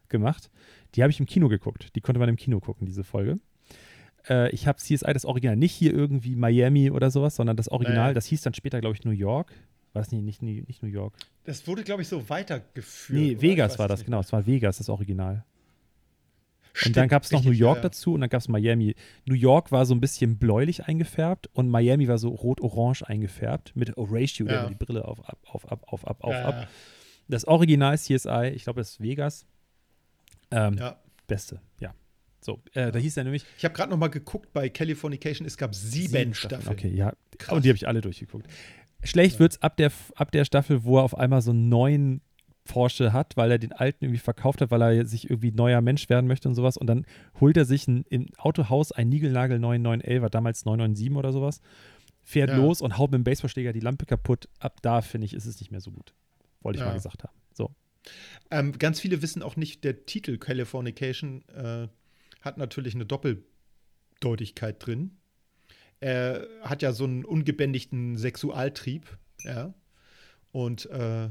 S3: gemacht. Die habe ich im Kino geguckt. Die konnte man im Kino gucken, diese Folge. Äh, ich habe CSI, das Original, nicht hier irgendwie Miami oder sowas, sondern das Original,
S2: Nee.
S3: das hieß dann später, glaube ich, New York. War das nicht, nicht, nicht New York?
S2: Das wurde, glaube ich, so weitergeführt.
S3: Nee, Vegas
S2: weiß
S3: war das,
S2: nicht.
S3: genau. Es war Vegas, das Original. Und
S2: Stimmt,
S3: dann gab es noch New York
S2: ja,
S3: dazu und dann gab es Miami. New York war so ein bisschen bläulich eingefärbt und Miami war so rot-orange eingefärbt mit Horatio, der
S2: Ja.
S3: immer die Brille auf, ab, auf, ab, auf, ab, auf,
S2: Ja,
S3: ab. Das Original CSI, ich glaube, das ist Vegas. Ähm,
S2: Ja.
S3: Beste, ja. So, äh, da hieß er nämlich
S2: Ich habe gerade noch mal geguckt bei Californication, es gab sieben, Staffeln.
S3: Okay, ja.
S2: Krass.
S3: Und die habe ich alle durchgeguckt. Schlecht wird's ab der, ab der Staffel, wo er auf einmal so einen neuen Porsche hat, weil er den alten irgendwie verkauft hat, weil er sich irgendwie neuer Mensch werden möchte und sowas. Und dann holt er sich ein, im Autohaus einen niegelnagelneuen 911, war damals 997 oder sowas, fährt
S2: Ja.
S3: los und haut mit dem Baseballschläger die Lampe kaputt. Ab da, finde ich, ist es nicht mehr so gut. Wollte ich
S2: Ja.
S3: mal gesagt haben. So.
S2: Ähm, ganz viele wissen auch nicht, der Titel Californication äh, hat natürlich eine Doppeldeutigkeit drin. Er hat ja so einen ungebändigten Sexualtrieb, ja, und äh,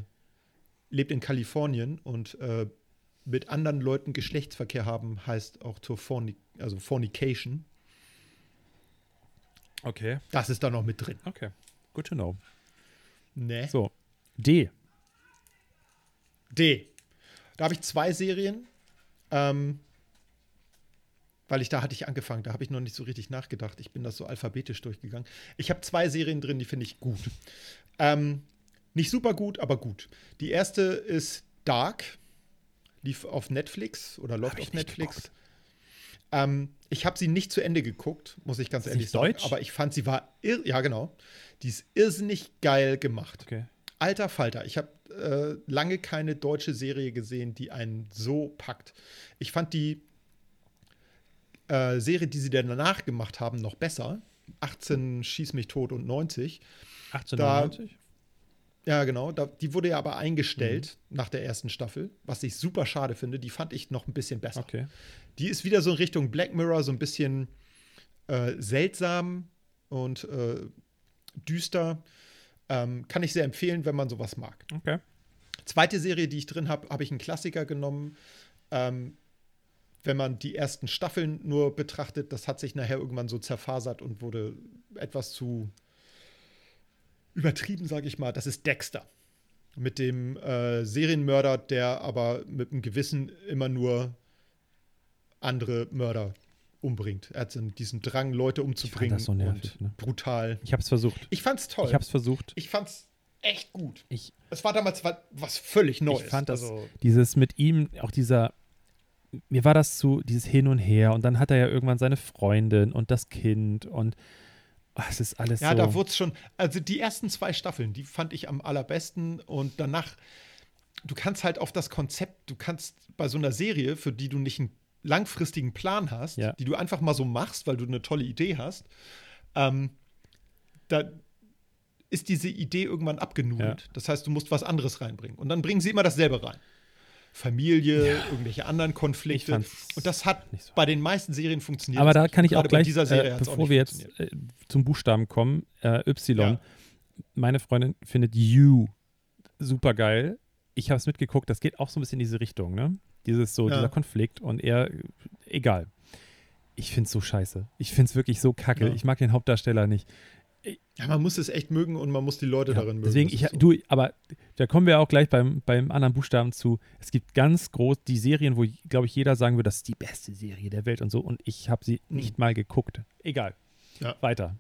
S2: lebt in Kalifornien und äh, mit anderen Leuten Geschlechtsverkehr haben heißt auch to forni also Fornication.
S3: Okay.
S2: Das ist da noch mit drin.
S3: Okay. Good to know.
S2: Ne?
S3: So. D.
S2: D. Da habe ich zwei Serien. Ähm, weil ich da hatte ich angefangen, da habe ich noch nicht so richtig nachgedacht. Ich bin das so alphabetisch durchgegangen. Ich habe zwei Serien drin, die finde ich gut. Ähm, nicht super gut, aber gut. Die erste ist Dark, lief auf Netflix oder läuft auf Netflix. Ähm, ich habe sie nicht zu Ende geguckt, muss ich ganz
S3: Ist
S2: ehrlich sagen.
S3: deutsch?
S2: Aber ich fand, sie war, ir ja genau, die ist irrsinnig geil gemacht.
S3: Okay.
S2: Alter Falter, ich habe äh, lange keine deutsche Serie gesehen, die einen so packt. Ich fand die äh, Serie, die sie danach gemacht haben, noch besser. 18 Schieß mich tot und 90.
S3: 1899?
S2: Ja, genau. Da, die wurde ja aber eingestellt
S3: Mhm.
S2: nach der ersten Staffel, was ich super schade finde. Die fand ich noch ein bisschen besser.
S3: Okay.
S2: Die ist wieder so in Richtung Black Mirror, so ein bisschen äh, seltsam und äh, düster. Ähm, kann ich sehr empfehlen, wenn man sowas mag.
S3: Okay.
S2: Zweite Serie, die ich drin habe, habe ich einen Klassiker genommen. Ähm, wenn man die ersten Staffeln nur betrachtet, das hat sich nachher irgendwann so zerfasert und wurde etwas zu übertrieben, sage ich mal. Das ist Dexter. Mit dem äh, Serienmörder, der aber mit einem Gewissen immer nur andere Mörder umbringt. Er hat diesen Drang, Leute umzubringen.
S3: das so nervig,
S2: und
S3: ne?
S2: brutal.
S3: Ich habe es versucht.
S2: Ich fand's toll.
S3: Ich habe es versucht.
S2: ich fand's echt gut.
S3: Ich,
S2: Es war damals wa- was völlig Neues.
S3: ich fand das,
S2: Also,
S3: dieses mit ihm, auch dieser, mir war das zu, dieses Hin und Her und dann hat er ja irgendwann seine Freundin und das Kind und oh, es ist alles
S2: ja,
S3: so.
S2: da wurde es schon. Also die ersten zwei Staffeln, die fand ich am allerbesten. Und danach, du kannst halt auf das Konzept, du kannst bei so einer Serie, für die du nicht einen langfristigen Plan hast,
S3: Ja.
S2: die du einfach mal so machst, weil du eine tolle Idee hast, ähm, da ist diese Idee irgendwann abgenudelt.
S3: Ja.
S2: Das heißt, du musst was anderes reinbringen. Und dann bringen sie immer dasselbe rein. Familie,
S3: Ja.
S2: irgendwelche anderen Konflikte. Und das hat
S3: so.
S2: bei den meisten Serien funktioniert.
S3: Aber da kann ich auch gleich,
S2: dieser Serie
S3: äh,
S2: auch
S3: bevor
S2: nicht
S3: wir jetzt äh, zum Buchstaben kommen, äh, Y.
S2: Ja.
S3: Meine Freundin findet You super geil. Ich habe es mitgeguckt, das geht auch so ein bisschen in diese Richtung, ne? Dieses so,
S2: Ja.
S3: dieser Konflikt und er, egal. Ich finde es so scheiße. Ich finde es wirklich so kacke. Ich mag den Hauptdarsteller nicht.
S2: Ja, man muss es echt mögen und man muss die Leute
S3: Ja,
S2: darin mögen.
S3: deswegen, ich,
S2: so.
S3: du, aber da kommen wir auch gleich beim, beim anderen Buchstaben zu. Es gibt ganz groß die Serien, wo, glaube ich, jeder sagen würde, das ist die beste Serie der Welt und so. Und ich habe sie
S2: Mhm.
S3: nicht mal geguckt. Egal.
S2: Ja.
S3: Weiter.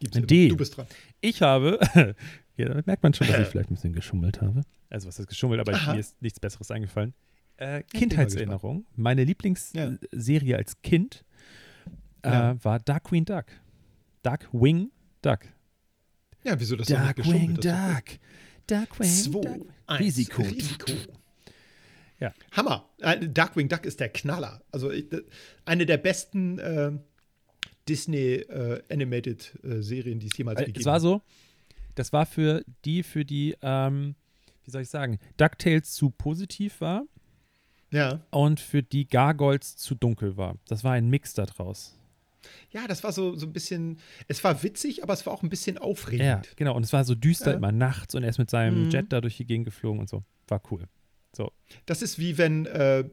S2: Gibt's
S3: Ein. D.
S2: Du bist dran.
S3: Ich habe, ja, damit merkt man schon, dass ich vielleicht ein bisschen geschummelt habe. Also, was ist geschummelt, aber
S2: Aha.
S3: mir ist nichts Besseres eingefallen. Äh, Kindheitserinnerung. Meine
S2: Ja.
S3: Lieblingsserie als Kind äh,
S2: Ja.
S3: war Dark Queen Duck. Dark Wing Duck.
S2: Ja, wieso das so
S3: Dark
S2: nicht
S3: Wing
S2: geschummelt ist?
S3: Duck. Dark Wing
S2: Zwei,
S3: Duck. Risiko.
S2: Risiko.
S3: Ja.
S2: Hammer. Äh, Darkwing Duck ist der Knaller. Also ich, eine der besten äh, Disney äh, Animated äh, Serien, die es jemals
S3: Weil
S2: gegeben
S3: es war
S2: hat.
S3: so, das war für die, für die, ähm, wie soll ich sagen, DuckTales zu positiv war
S2: Ja.
S3: und für die Gargoyles zu dunkel war. Das war ein Mix daraus.
S2: Ja, das war so, so ein bisschen, es war witzig, aber es war auch ein bisschen
S3: Ja,
S2: aufregend.
S3: genau. Und es war so düster
S2: Ja.
S3: immer nachts und er ist mit seinem
S2: Mhm.
S3: Jet da durch die Gegend geflogen und so. War cool. So.
S2: Das ist wie wenn äh,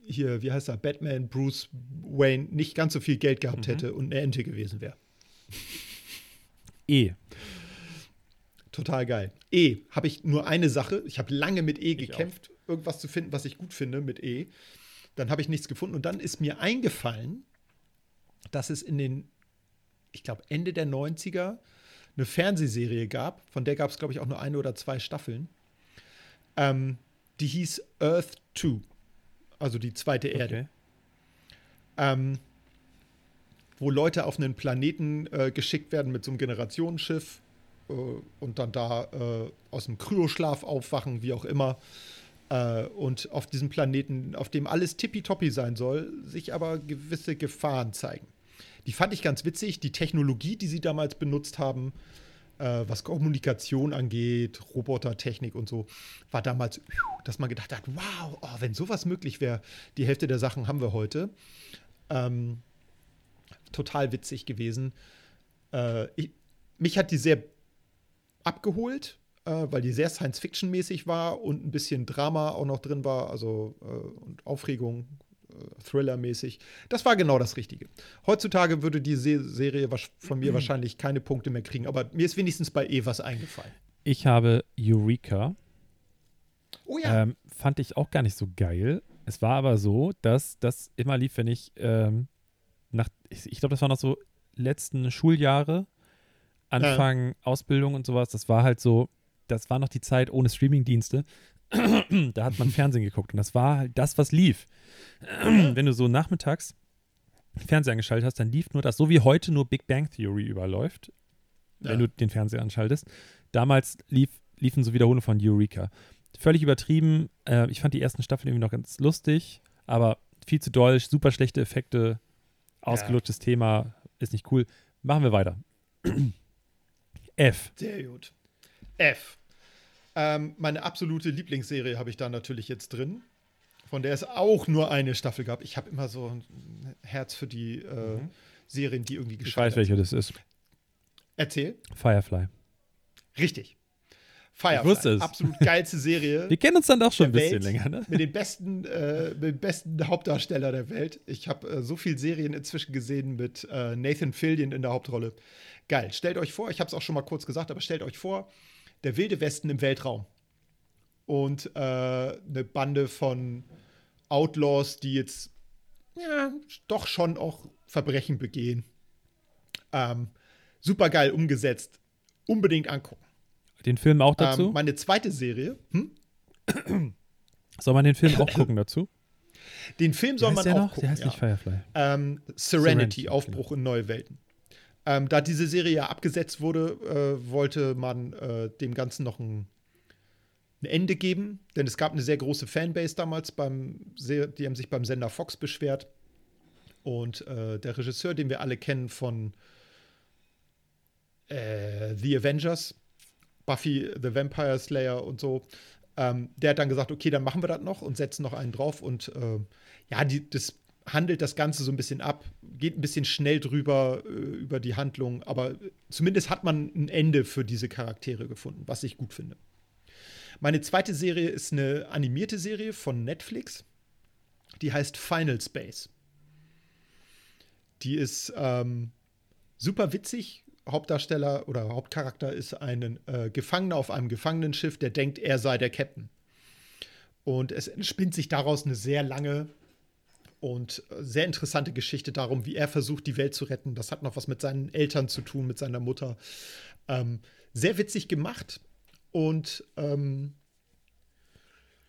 S2: hier, wie heißt er, Batman, Bruce Wayne nicht ganz so viel Geld gehabt
S3: Mhm.
S2: hätte und eine Ente gewesen wäre.
S3: E.
S2: Total geil. E, habe ich nur eine Sache. Ich habe lange mit E
S3: Ich
S2: gekämpft, irgendwas zu finden, was ich gut finde mit E. Dann habe ich nichts gefunden und dann ist mir eingefallen, dass es in den, ich glaube, Ende der 90er eine Fernsehserie gab, von der gab es, glaube ich, auch nur eine oder zwei Staffeln. Ähm, die hieß Earth 2, also die zweite Erde.
S3: Okay.
S2: ähm, wo Leute auf einen Planeten äh, geschickt werden mit so einem Generationenschiff äh, und dann da äh, aus dem Kryoschlaf aufwachen, wie auch immer. Äh, und auf diesem Planeten, auf dem alles tippitoppi sein soll, sich aber gewisse Gefahren zeigen. Die fand ich ganz witzig. Die Technologie, die sie damals benutzt haben, äh, was Kommunikation angeht, Robotertechnik und so, war damals, dass man gedacht hat, wow, oh, wenn sowas möglich wäre, die Hälfte der Sachen haben wir heute. Ähm, total witzig gewesen. Äh, ich, mich hat die sehr abgeholt, äh, weil die sehr Science-Fiction-mäßig war und ein bisschen Drama auch noch drin war, also äh, und Aufregung, äh, Thriller-mäßig. Das war genau das Richtige. Heutzutage würde die Se Serie von mir wahrscheinlich keine Punkte mehr kriegen, aber mir ist wenigstens bei E was eingefallen.
S3: Ich habe Eureka.
S2: Oh ja.
S3: Ähm, fand ich auch gar nicht so geil. Es war aber so, dass das immer lief, wenn ich ähm, nach, ich, ich glaube, das waren noch so letzten Schuljahre, Anfang Ausbildung und sowas. Das war halt so, das war noch die Zeit ohne Streamingdienste. da hat man Fernsehen geguckt und das war halt das, was lief. wenn du so nachmittags Fernseher angeschaltet hast, dann lief nur das, so wie heute nur Big Bang Theory überläuft, wenn
S2: Ja.
S3: du den Fernseher anschaltest. Damals lief, liefen so Wiederholungen von Eureka. Völlig übertrieben. Äh, ich fand die ersten Staffeln irgendwie noch ganz lustig, aber viel zu doll, super schlechte Effekte, ausgelutschtes Thema, ist nicht cool. Machen wir weiter. F.
S2: Sehr gut. F. Ähm, meine absolute Lieblingsserie habe ich da natürlich jetzt drin, von der es auch nur eine Staffel gab. Ich habe immer so ein Herz für die äh, Serien, die irgendwie
S3: Ich weiß,
S2: gescheitert
S3: welche das ist.
S2: Erzähl.
S3: Firefly.
S2: Richtig. Firefly.
S3: wusste es.
S2: Absolut geilste Serie.
S3: Wir kennen uns dann doch schon ein bisschen
S2: Welt
S3: länger, ne?
S2: Mit den besten, äh, mit dem besten Hauptdarsteller der Welt. Ich habe äh, so viele Serien inzwischen gesehen mit äh, Nathan Fillion in der Hauptrolle. Geil. Stellt euch vor, ich habe es auch schon mal kurz gesagt, aber stellt euch vor, der wilde Westen im Weltraum. Und äh, eine Bande von Outlaws, die jetzt ja, doch schon auch Verbrechen begehen. Ähm, super geil umgesetzt. Unbedingt angucken.
S3: Den Film auch dazu?
S2: Ähm, meine zweite Serie, hm?
S3: Soll man den Film auch gucken dazu?
S2: den Film soll man
S3: der
S2: auch
S3: noch?
S2: gucken.
S3: Der heißt
S2: ja.
S3: nicht Firefly.
S2: Ähm, Serenity,
S3: Serenity,
S2: Aufbruch in neue Welten. Ähm, da diese Serie ja abgesetzt wurde, äh, wollte man äh, dem Ganzen noch ein, ein Ende geben, denn es gab eine sehr große Fanbase damals beim, die haben sich beim Sender Fox beschwert. Und äh, der Regisseur, den wir alle kennen von äh, The Avengers, Buffy the Vampire Slayer und so, ähm, der hat dann gesagt, okay, dann machen wir das noch und setzen noch einen drauf. Und äh, ja, die, das handelt das Ganze so ein bisschen ab, geht ein bisschen schnell drüber äh, über die Handlung, aber zumindest hat man ein Ende für diese Charaktere gefunden, was ich gut finde. Meine zweite Serie ist eine animierte Serie von Netflix. Die heißt Final Space. Die ist ähm, super witzig. Hauptdarsteller oder Hauptcharakter ist ein äh, Gefangener auf einem Gefangenenschiff, der denkt, er sei der Captain. Und es entspinnt sich daraus eine sehr lange und äh, sehr interessante Geschichte darum, wie er versucht, die Welt zu retten. Das hat noch was mit seinen Eltern zu tun, mit seiner Mutter. Ähm, sehr witzig gemacht und ähm,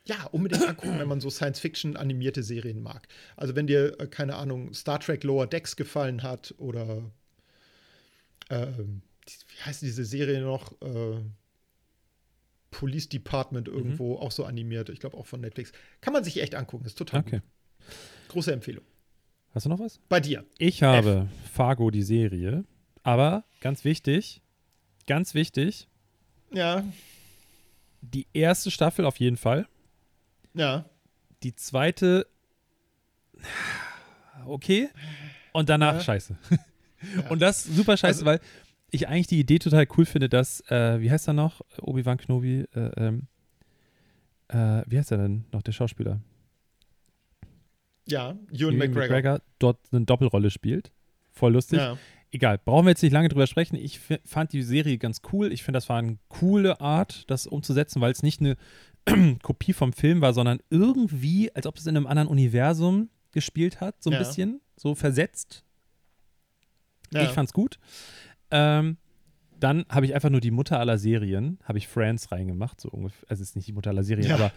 S2: ja, unbedingt angucken, wenn man so Science-Fiction-animierte Serien mag. Also wenn dir, äh, keine Ahnung, Star Trek Lower Decks gefallen hat oder ähm, wie heißt diese Serie noch? Äh, Police Department irgendwo, auch so animiert, ich glaube auch von Netflix. Kann man sich echt angucken, ist total
S3: Okay.
S2: gut. Große Empfehlung.
S3: Hast du noch was?
S2: Bei dir.
S3: Ich habe Fargo, die Serie. Aber ganz wichtig, ganz wichtig,
S2: Ja,
S3: die erste Staffel auf jeden Fall.
S2: ja.
S3: Die zweite, okay. Und danach
S2: Ja.
S3: scheiße. Und das super scheiße,
S2: Also-
S3: weil ich eigentlich die Idee total cool finde, dass, äh, wie heißt er noch? Obi-Wan Kenobi, äh, ähm, äh, wie heißt er denn noch, der Schauspieler?
S2: Ja, Ewan
S3: Ewan
S2: McGregor.
S3: McGregor dort eine Doppelrolle spielt. Voll lustig.
S2: Ja.
S3: Egal, brauchen wir jetzt nicht lange drüber sprechen. Ich fand die Serie ganz cool. Ich finde, das war eine coole Art, das umzusetzen, weil es nicht eine Kopie vom Film war, sondern irgendwie, als ob es in einem anderen Universum gespielt hat, so ein
S2: Ja.
S3: bisschen, so versetzt.
S2: Ja.
S3: Ich fand's gut. Ähm, dann habe ich einfach nur die Mutter aller Serien, habe ich Friends reingemacht, so ungefähr. Also es ist nicht die Mutter aller Serien,
S2: Ja.
S3: aber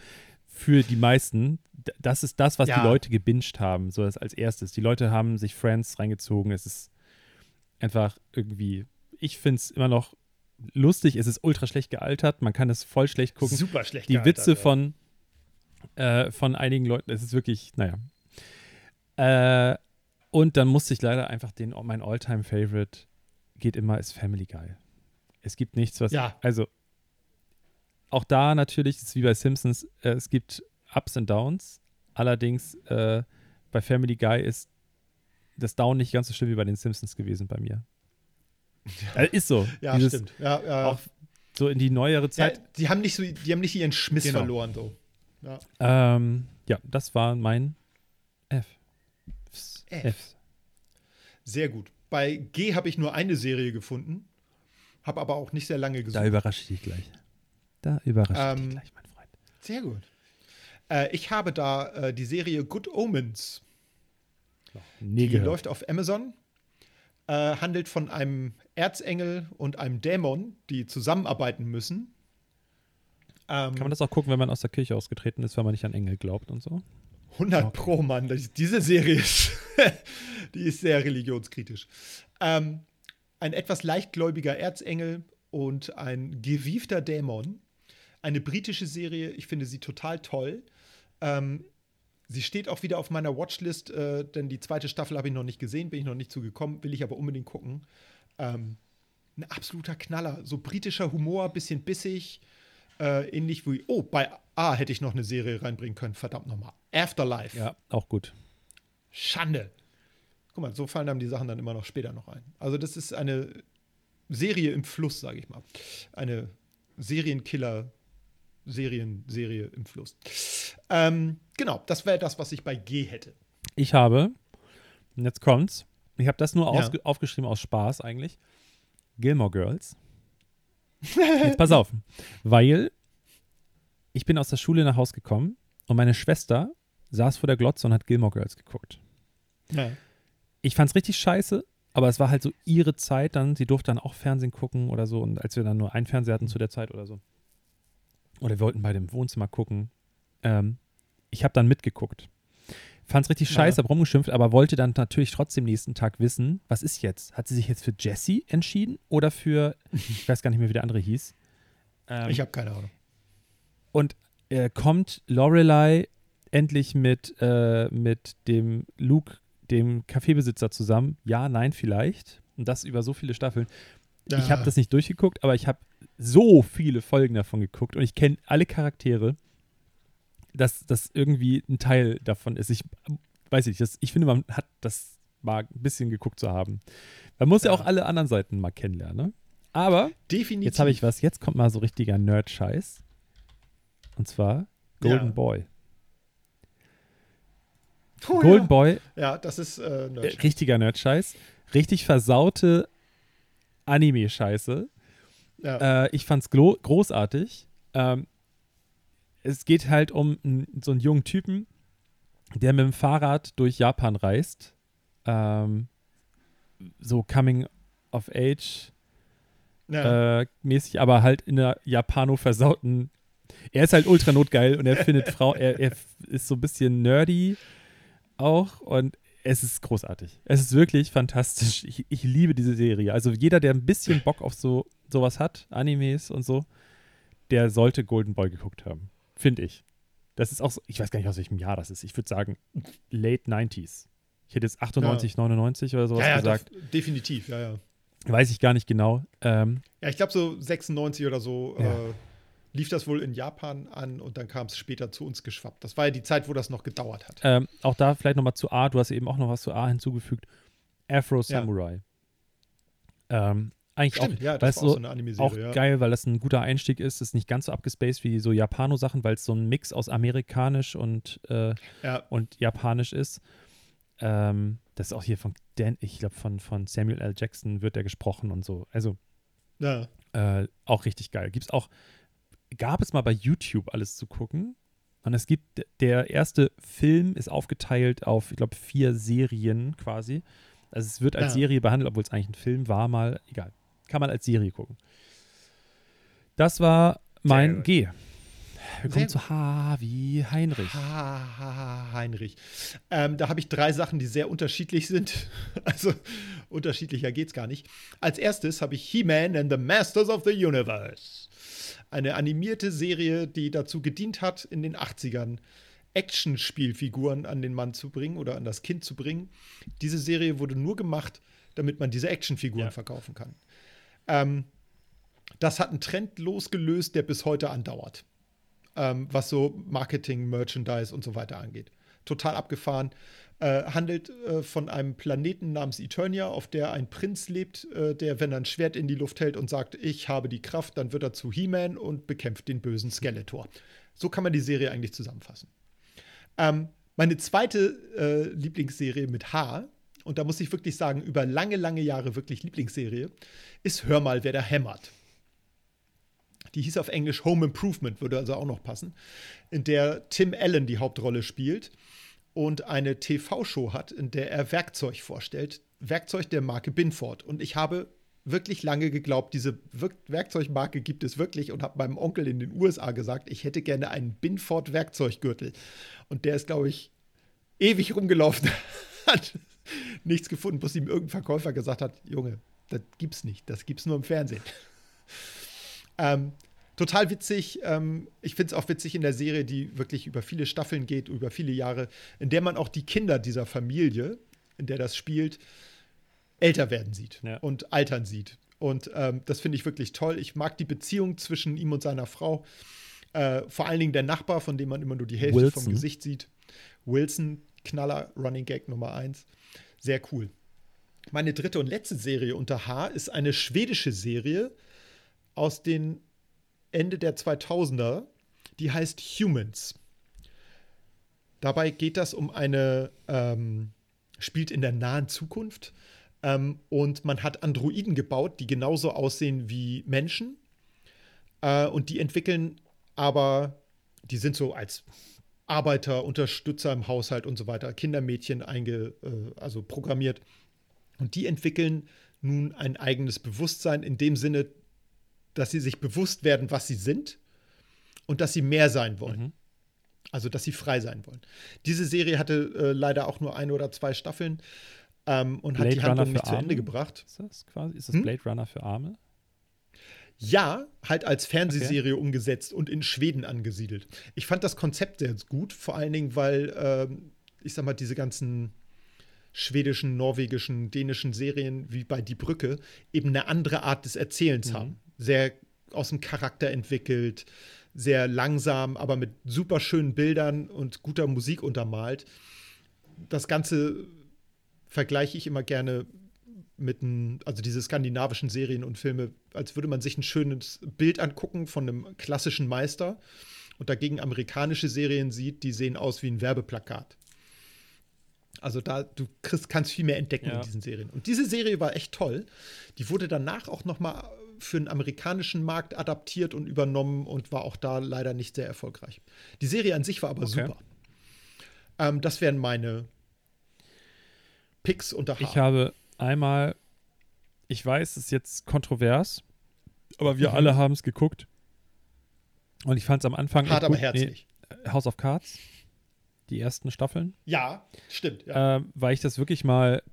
S3: für die meisten, das ist das, was
S2: Ja.
S3: die Leute gebinged haben, so das als erstes. Die Leute haben sich Friends reingezogen. Es ist einfach irgendwie, ich finde es immer noch lustig, es ist ultra schlecht gealtert, man kann es voll schlecht gucken.
S2: Super schlecht
S3: Die
S2: gealtert,
S3: Witze
S2: ja.
S3: von, äh, von einigen Leuten, es ist wirklich, naja. Äh, und dann musste ich leider einfach den, mein All-Time-Favorite geht immer, ist Family Guy. Es gibt nichts, was,
S2: Ja.
S3: also auch da natürlich, ist wie bei Simpsons, äh, es gibt Ups und Downs. Allerdings äh, bei Family Guy ist das Down nicht ganz so schlimm wie bei den Simpsons gewesen bei mir. Äh, ist so.
S2: Ja,
S3: Dieses,
S2: stimmt. Ja, ja.
S3: Auch so in die neuere
S2: ja,
S3: Zeit.
S2: die haben nicht so, die haben nicht ihren Schmiss
S3: Genau.
S2: verloren so.
S3: Ähm, ja, das war mein F. Fs.
S2: F.
S3: Fs.
S2: Sehr gut. Bei G habe ich nur eine Serie gefunden, habe aber auch nicht sehr lange
S3: Da
S2: gesucht.
S3: überrasche ich dich gleich. Da überrasche ich
S2: Ähm,
S3: gleich, mein Freund.
S2: Sehr gut. Äh, ich habe da äh, die Serie Good Omens.
S3: Nie
S2: Die
S3: gehört.
S2: läuft auf Amazon. Äh, handelt von einem Erzengel und einem Dämon, die zusammenarbeiten müssen. Ähm,
S3: Kann man das auch gucken, wenn man aus der Kirche ausgetreten ist, weil man nicht an Engel glaubt und so?
S2: 100 Pro, Mann. Das, diese Serie ist, die ist sehr religionskritisch. Ähm, ein etwas leichtgläubiger Erzengel und ein gewiefter Dämon. Eine britische Serie. Ich finde sie total toll. Ähm, sie steht auch wieder auf meiner Watchlist, äh, denn die zweite Staffel habe ich noch nicht gesehen, bin ich noch nicht zugekommen, will ich aber unbedingt gucken. Ähm, ein absoluter Knaller. So britischer Humor, bisschen bissig. Äh, ähnlich wie, oh, bei A hätte ich noch eine Serie reinbringen können, verdammt nochmal. Afterlife.
S3: Ja, auch gut.
S2: Schande. Guck mal, so fallen einem die Sachen dann immer noch später noch ein. Also, das ist eine Serie im Fluss, sage ich mal. Eine Serienkiller, Serienserie im Fluss. Ähm, genau, das wäre das, was ich bei G hätte.
S3: Ich habe, und jetzt kommt's, ich habe das nur
S2: Ja.
S3: aufgeschrieben aus Spaß eigentlich. Gilmore Girls. Jetzt pass auf, weil ich bin aus der Schule nach Hause gekommen und meine Schwester saß vor der Glotze und hat Gilmore Girls geguckt.
S2: Ja.
S3: Ich fand's richtig scheiße, aber es war halt so ihre Zeit dann. Sie durfte dann auch Fernsehen gucken oder so. Und als wir dann nur einen Fernseher hatten zu der Zeit oder so. Oder wir wollten bei dem Wohnzimmer gucken. Ähm, ich habe dann mitgeguckt. Fand's richtig
S2: Ja.
S3: scheiße, hab rumgeschimpft, aber wollte dann natürlich trotzdem nächsten Tag wissen, was ist jetzt? Hat sie sich jetzt für Jesse entschieden oder für, ich weiß gar nicht mehr, wie der andere hieß. Ähm,
S2: Ich habe keine Ahnung.
S3: und äh, kommt Lorelei endlich mit, äh, mit dem Luke, dem Kaffeebesitzer zusammen? Ja, nein, vielleicht. Und das über so viele Staffeln. Ich habe das nicht durchgeguckt, aber ich habe so viele Folgen davon geguckt und ich kenne alle Charaktere, dass das irgendwie ein Teil davon ist. Ich weiß nicht, das, ich finde, man hat das mal ein bisschen geguckt zu haben. Man muss ja,
S2: Ja.
S3: auch alle anderen Seiten mal kennenlernen. Ne? Aber
S2: Definitiv.
S3: Jetzt habe ich was, jetzt kommt mal so richtiger Nerd-Scheiß. Und zwar Golden
S2: Ja.
S3: Boy.
S2: Oh,
S3: Golden
S2: ja.
S3: Boy,
S2: Ja, das ist äh,
S3: äh,
S2: Nerd.
S3: richtiger Nerd-Scheiß. Richtig versaute Anime-Scheiße.
S2: ja.
S3: Äh, ich fand's großartig. Ähm, es geht halt um so einen jungen Typen, der mit dem Fahrrad durch Japan reist. Ähm, so Coming of Age
S2: ja.
S3: äh, mäßig, aber halt in einer Japano-versauten. Er ist halt ultra notgeil und er findet Frau, er, er ist so ein bisschen nerdy auch und es ist großartig. Es ist wirklich fantastisch. Ich, ich liebe diese Serie. Also jeder, der ein bisschen Bock auf so sowas hat, Animes und so, der sollte Golden Boy geguckt haben. Finde ich. Das ist auch so, ich weiß gar nicht, aus welchem Jahr das ist. Ich würde sagen, late 90s. Ich hätte jetzt 98, 99 oder sowas
S2: ja, ja,
S3: gesagt.
S2: definitiv, ja, ja.
S3: Weiß ich gar nicht genau. Ähm,
S2: Ja, ich glaube so 96 oder so
S3: Ja.
S2: äh, lief das wohl in Japan an und dann kam es später zu uns geschwappt. Das war ja die Zeit, wo das noch gedauert hat.
S3: Ähm, auch da vielleicht nochmal zu A, du hast eben auch noch was zu A hinzugefügt. Afro Samurai. Ähm, eigentlich
S2: Stimmt,
S3: auch,
S2: ja, das
S3: es
S2: war auch
S3: so,
S2: so eine Anime-Serie.
S3: auch
S2: ja.
S3: geil, weil das ein guter Einstieg ist. Ist nicht ganz so abgespaced wie so Japano-Sachen, weil es so ein Mix aus amerikanisch und, äh,
S2: Ja,
S3: und japanisch ist. Ähm, das ist auch hier von Dan, ich glaube, von, von Samuel L. Jackson wird der gesprochen und so. Also
S2: ja.
S3: äh, auch richtig geil. Gibt's auch, gab es mal bei YouTube alles zu gucken. Und es gibt, der erste Film ist aufgeteilt auf, ich glaube, vier Serien quasi. Also es wird als
S2: Ja.
S3: Serie behandelt, obwohl es eigentlich ein Film war, mal, egal. Kann man als Serie gucken. Das war mein. G. Wir kommen zu H wie Heinrich.
S2: Ha, ha, ha, Heinrich. Ähm, da habe ich drei Sachen, die sehr unterschiedlich sind. Also unterschiedlicher geht es gar nicht. Als erstes habe ich He-Man and the Masters of the Universe. Eine animierte Serie, die dazu gedient hat, in den 80ern Actionspielfiguren an den Mann zu bringen oder an das Kind zu bringen. Diese Serie wurde nur gemacht, damit man diese Actionfiguren
S3: Ja.
S2: verkaufen kann. Ähm, das hat einen Trend losgelöst, der bis heute andauert ähm, was so Marketing, Merchandise und so weiter angeht. Total abgefahren. Äh, handelt äh, von einem Planeten namens Eternia, auf der ein Prinz lebt, äh, der, wenn er ein Schwert in die Luft hält und sagt, ich habe die Kraft, dann wird er zu He-Man und bekämpft den bösen Skeletor. So kann man die Serie eigentlich zusammenfassen. Ähm, meine zweite äh, Lieblingsserie mit H, und da muss ich wirklich sagen, über lange, lange Jahre wirklich Lieblingsserie, ist Hör mal, wer da hämmert. Die hieß auf Englisch Home Improvement, würde also auch noch passen, in der Tim Allen die Hauptrolle spielt und eine TV-Show hat, in der er Werkzeug vorstellt. Werkzeug der Marke Binford. Und ich habe wirklich lange geglaubt, diese Werkzeugmarke gibt es wirklich und habe meinem Onkel in den USA gesagt, ich hätte gerne einen Binford Werkzeuggürtel. Und der ist, glaube ich, ewig rumgelaufen, hat nichts gefunden, bis ihm irgendein Verkäufer gesagt hat, Junge, das gibt's nicht, das gibt's nur im Fernsehen. Ähm, total witzig. Ähm, ich finde es auch witzig in der Serie, die wirklich über viele Staffeln geht, über viele Jahre, in der man auch die Kinder dieser Familie, in der das spielt, älter werden sieht
S3: Ja.
S2: und altern sieht. Und ähm, das finde ich wirklich toll. Ich mag die Beziehung zwischen ihm und seiner Frau. Äh, vor allen Dingen der Nachbar, von dem man immer nur die Hälfte
S3: Wilson.
S2: vom Gesicht sieht. Wilson, Knaller, Running Gag Nummer eins. Sehr cool. Meine dritte und letzte Serie unter H ist eine schwedische Serie aus den Ende der 2000er, die heißt Humans. Dabei geht das um eine, ähm, spielt in der nahen Zukunft ähm, und man hat Androiden gebaut, die genauso aussehen wie Menschen äh, und die entwickeln aber, die sind so als Arbeiter, Unterstützer im Haushalt und so weiter, Kindermädchen einge, äh, also programmiert und die entwickeln nun ein eigenes Bewusstsein in dem Sinne, dass sie sich bewusst werden, was sie sind und dass sie mehr sein wollen.
S3: Mhm.
S2: Also, dass sie frei sein wollen. Diese Serie hatte äh, leider auch nur eine oder zwei Staffeln ähm, und hat
S3: Blade
S2: die
S3: Runner
S2: Handlung nicht zu Ende
S3: Arme?
S2: gebracht.
S3: Ist das quasi? Ist das
S2: Hm?
S3: Blade Runner für Arme?
S2: Ja, halt als Fernsehserie umgesetzt und in Schweden angesiedelt. Ich fand das Konzept sehr gut, vor allen Dingen, weil, ähm, ich sag mal, diese ganzen schwedischen, norwegischen, dänischen Serien wie bei Die Brücke eben eine andere Art des Erzählens
S3: Mhm.
S2: haben. Sehr aus dem Charakter entwickelt, sehr langsam, aber mit super schönen Bildern und guter Musik untermalt. Das Ganze vergleiche ich immer gerne mit einem, also diese skandinavischen Serien und Filme, als würde man sich ein schönes Bild angucken von einem klassischen Meister und dagegen amerikanische Serien sieht, die sehen aus wie ein Werbeplakat. Also da, du kriegst, kannst viel mehr entdecken
S3: Ja.
S2: in diesen Serien. Und diese Serie war echt toll. Die wurde danach auch noch mal für den amerikanischen Markt adaptiert und übernommen und war auch da leider nicht sehr erfolgreich. Die Serie an sich war aber
S3: Okay.
S2: super. Ähm, das wären meine Picks unter H.
S3: Ich habe einmal, ich weiß, es ist jetzt kontrovers, aber wir
S2: Mhm.
S3: alle haben es geguckt. Und ich fand es am Anfang.
S2: Hart aber herzlich.
S3: Nee, House of Cards, die ersten Staffeln,
S2: Ja, stimmt. Ja.
S3: ähm, weil ich das wirklich mal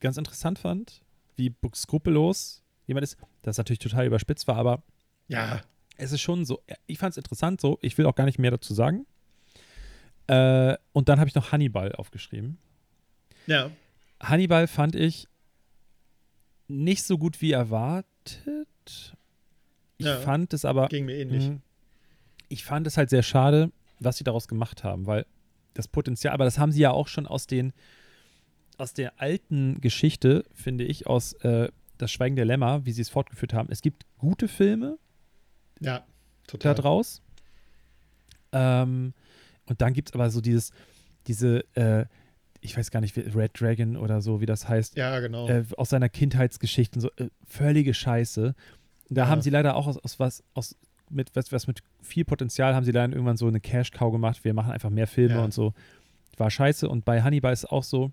S3: ganz interessant fand, wie skrupellos jemand ist. Das natürlich total überspitzt war, aber
S2: ja.
S3: es ist schon so, ich fand es interessant so, ich will auch gar nicht mehr dazu sagen. Äh, und dann habe ich noch Hannibal aufgeschrieben.
S2: Ja.
S3: Hannibal fand ich nicht so gut wie erwartet. Ich
S2: Ja.
S3: fand es aber.
S2: Ging mir ähnlich.
S3: mh, Ich fand es halt sehr schade, was sie daraus gemacht haben, weil das Potenzial, aber das haben sie ja auch schon aus den aus der alten Geschichte, finde ich, aus äh, das Schweigen der Lämmer, wie sie es fortgeführt haben. Es gibt gute Filme
S2: Ja, total.
S3: da draus. Ähm, und dann gibt es aber so dieses, diese, äh, ich weiß gar nicht, wie, Red Dragon oder so, wie das heißt,
S2: Ja, genau.
S3: äh, aus seiner Kindheitsgeschichten, so äh, völlige Scheiße. Da
S2: Ja.
S3: haben sie leider auch aus, aus was, aus mit was, was mit viel Potenzial haben sie dann irgendwann so eine Cash-Cow gemacht. Wir machen einfach mehr Filme
S2: Ja.
S3: und so. War scheiße. Und bei Hannibal ist es auch so,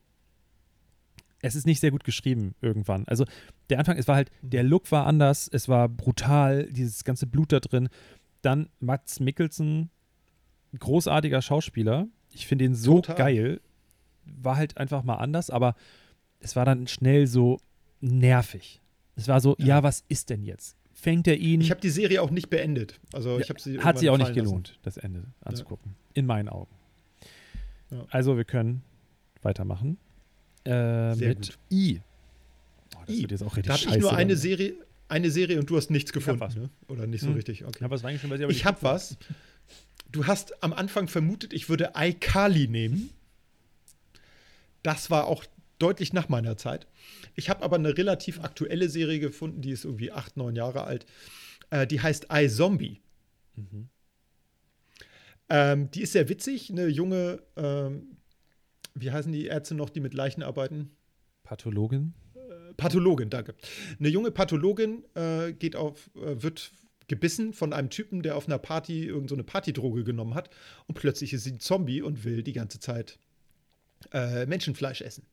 S3: es ist nicht sehr gut geschrieben irgendwann. Also der Anfang, es war halt,
S2: Mhm.
S3: der Look war anders, es war brutal, dieses ganze Blut da drin. Dann Mats Mikkelsen, großartiger Schauspieler. Ich finde ihn so
S2: Total.
S3: geil. War halt einfach mal anders, aber es war dann schnell so nervig. Es war so, ja,
S2: Ja.
S3: was ist denn jetzt? Fängt er ihn?
S2: ich habe die Serie auch nicht beendet. Also
S3: Ja,
S2: ich habe sie
S3: hat sich auch nicht gelohnt, das Ende anzugucken. In meinen Augen.
S2: Ja.
S3: Also, wir können weitermachen. Äh,
S2: Sehr
S3: mit
S2: gut.
S3: I. Oh, das
S2: I.
S3: wird jetzt auch richtig
S2: Da
S3: scheiße.
S2: ich nur eine
S3: dann.
S2: Serie, eine Serie und du hast nichts
S3: hab
S2: gefunden,
S3: was.
S2: ne? Oder nicht so
S3: Hm.
S2: richtig. Okay.
S3: Ich habe was reingeschrieben, weiß ich aber
S2: Ich habe was. Du hast am Anfang vermutet, ich würde iCarly nehmen. Das war auch deutlich nach meiner Zeit. Ich habe aber eine relativ aktuelle Serie gefunden, die ist irgendwie acht, neun Jahre alt. Äh, die heißt iZombie.
S3: Mhm.
S2: Ähm, die ist sehr witzig. Eine junge, ähm, wie heißen die Ärzte noch, die mit Leichen arbeiten?
S3: Pathologin.
S2: Pathologin, danke. Eine junge Pathologin äh, geht auf, äh, wird gebissen von einem Typen, der auf einer Party irgendeine so eine Partydroge genommen hat und plötzlich ist sie ein Zombie und will die ganze Zeit äh, Menschenfleisch essen.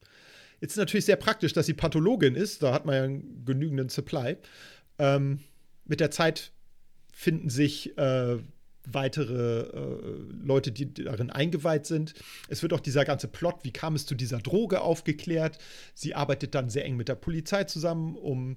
S2: Jetzt ist natürlich sehr praktisch, dass sie Pathologin ist, da hat man ja einen genügenden Supply. Ähm, mit der Zeit finden sich äh, weitere äh, Leute, die darin eingeweiht sind. Es wird auch dieser ganze Plot, wie kam es zu dieser Droge, aufgeklärt. Sie arbeitet dann sehr eng mit der Polizei zusammen, um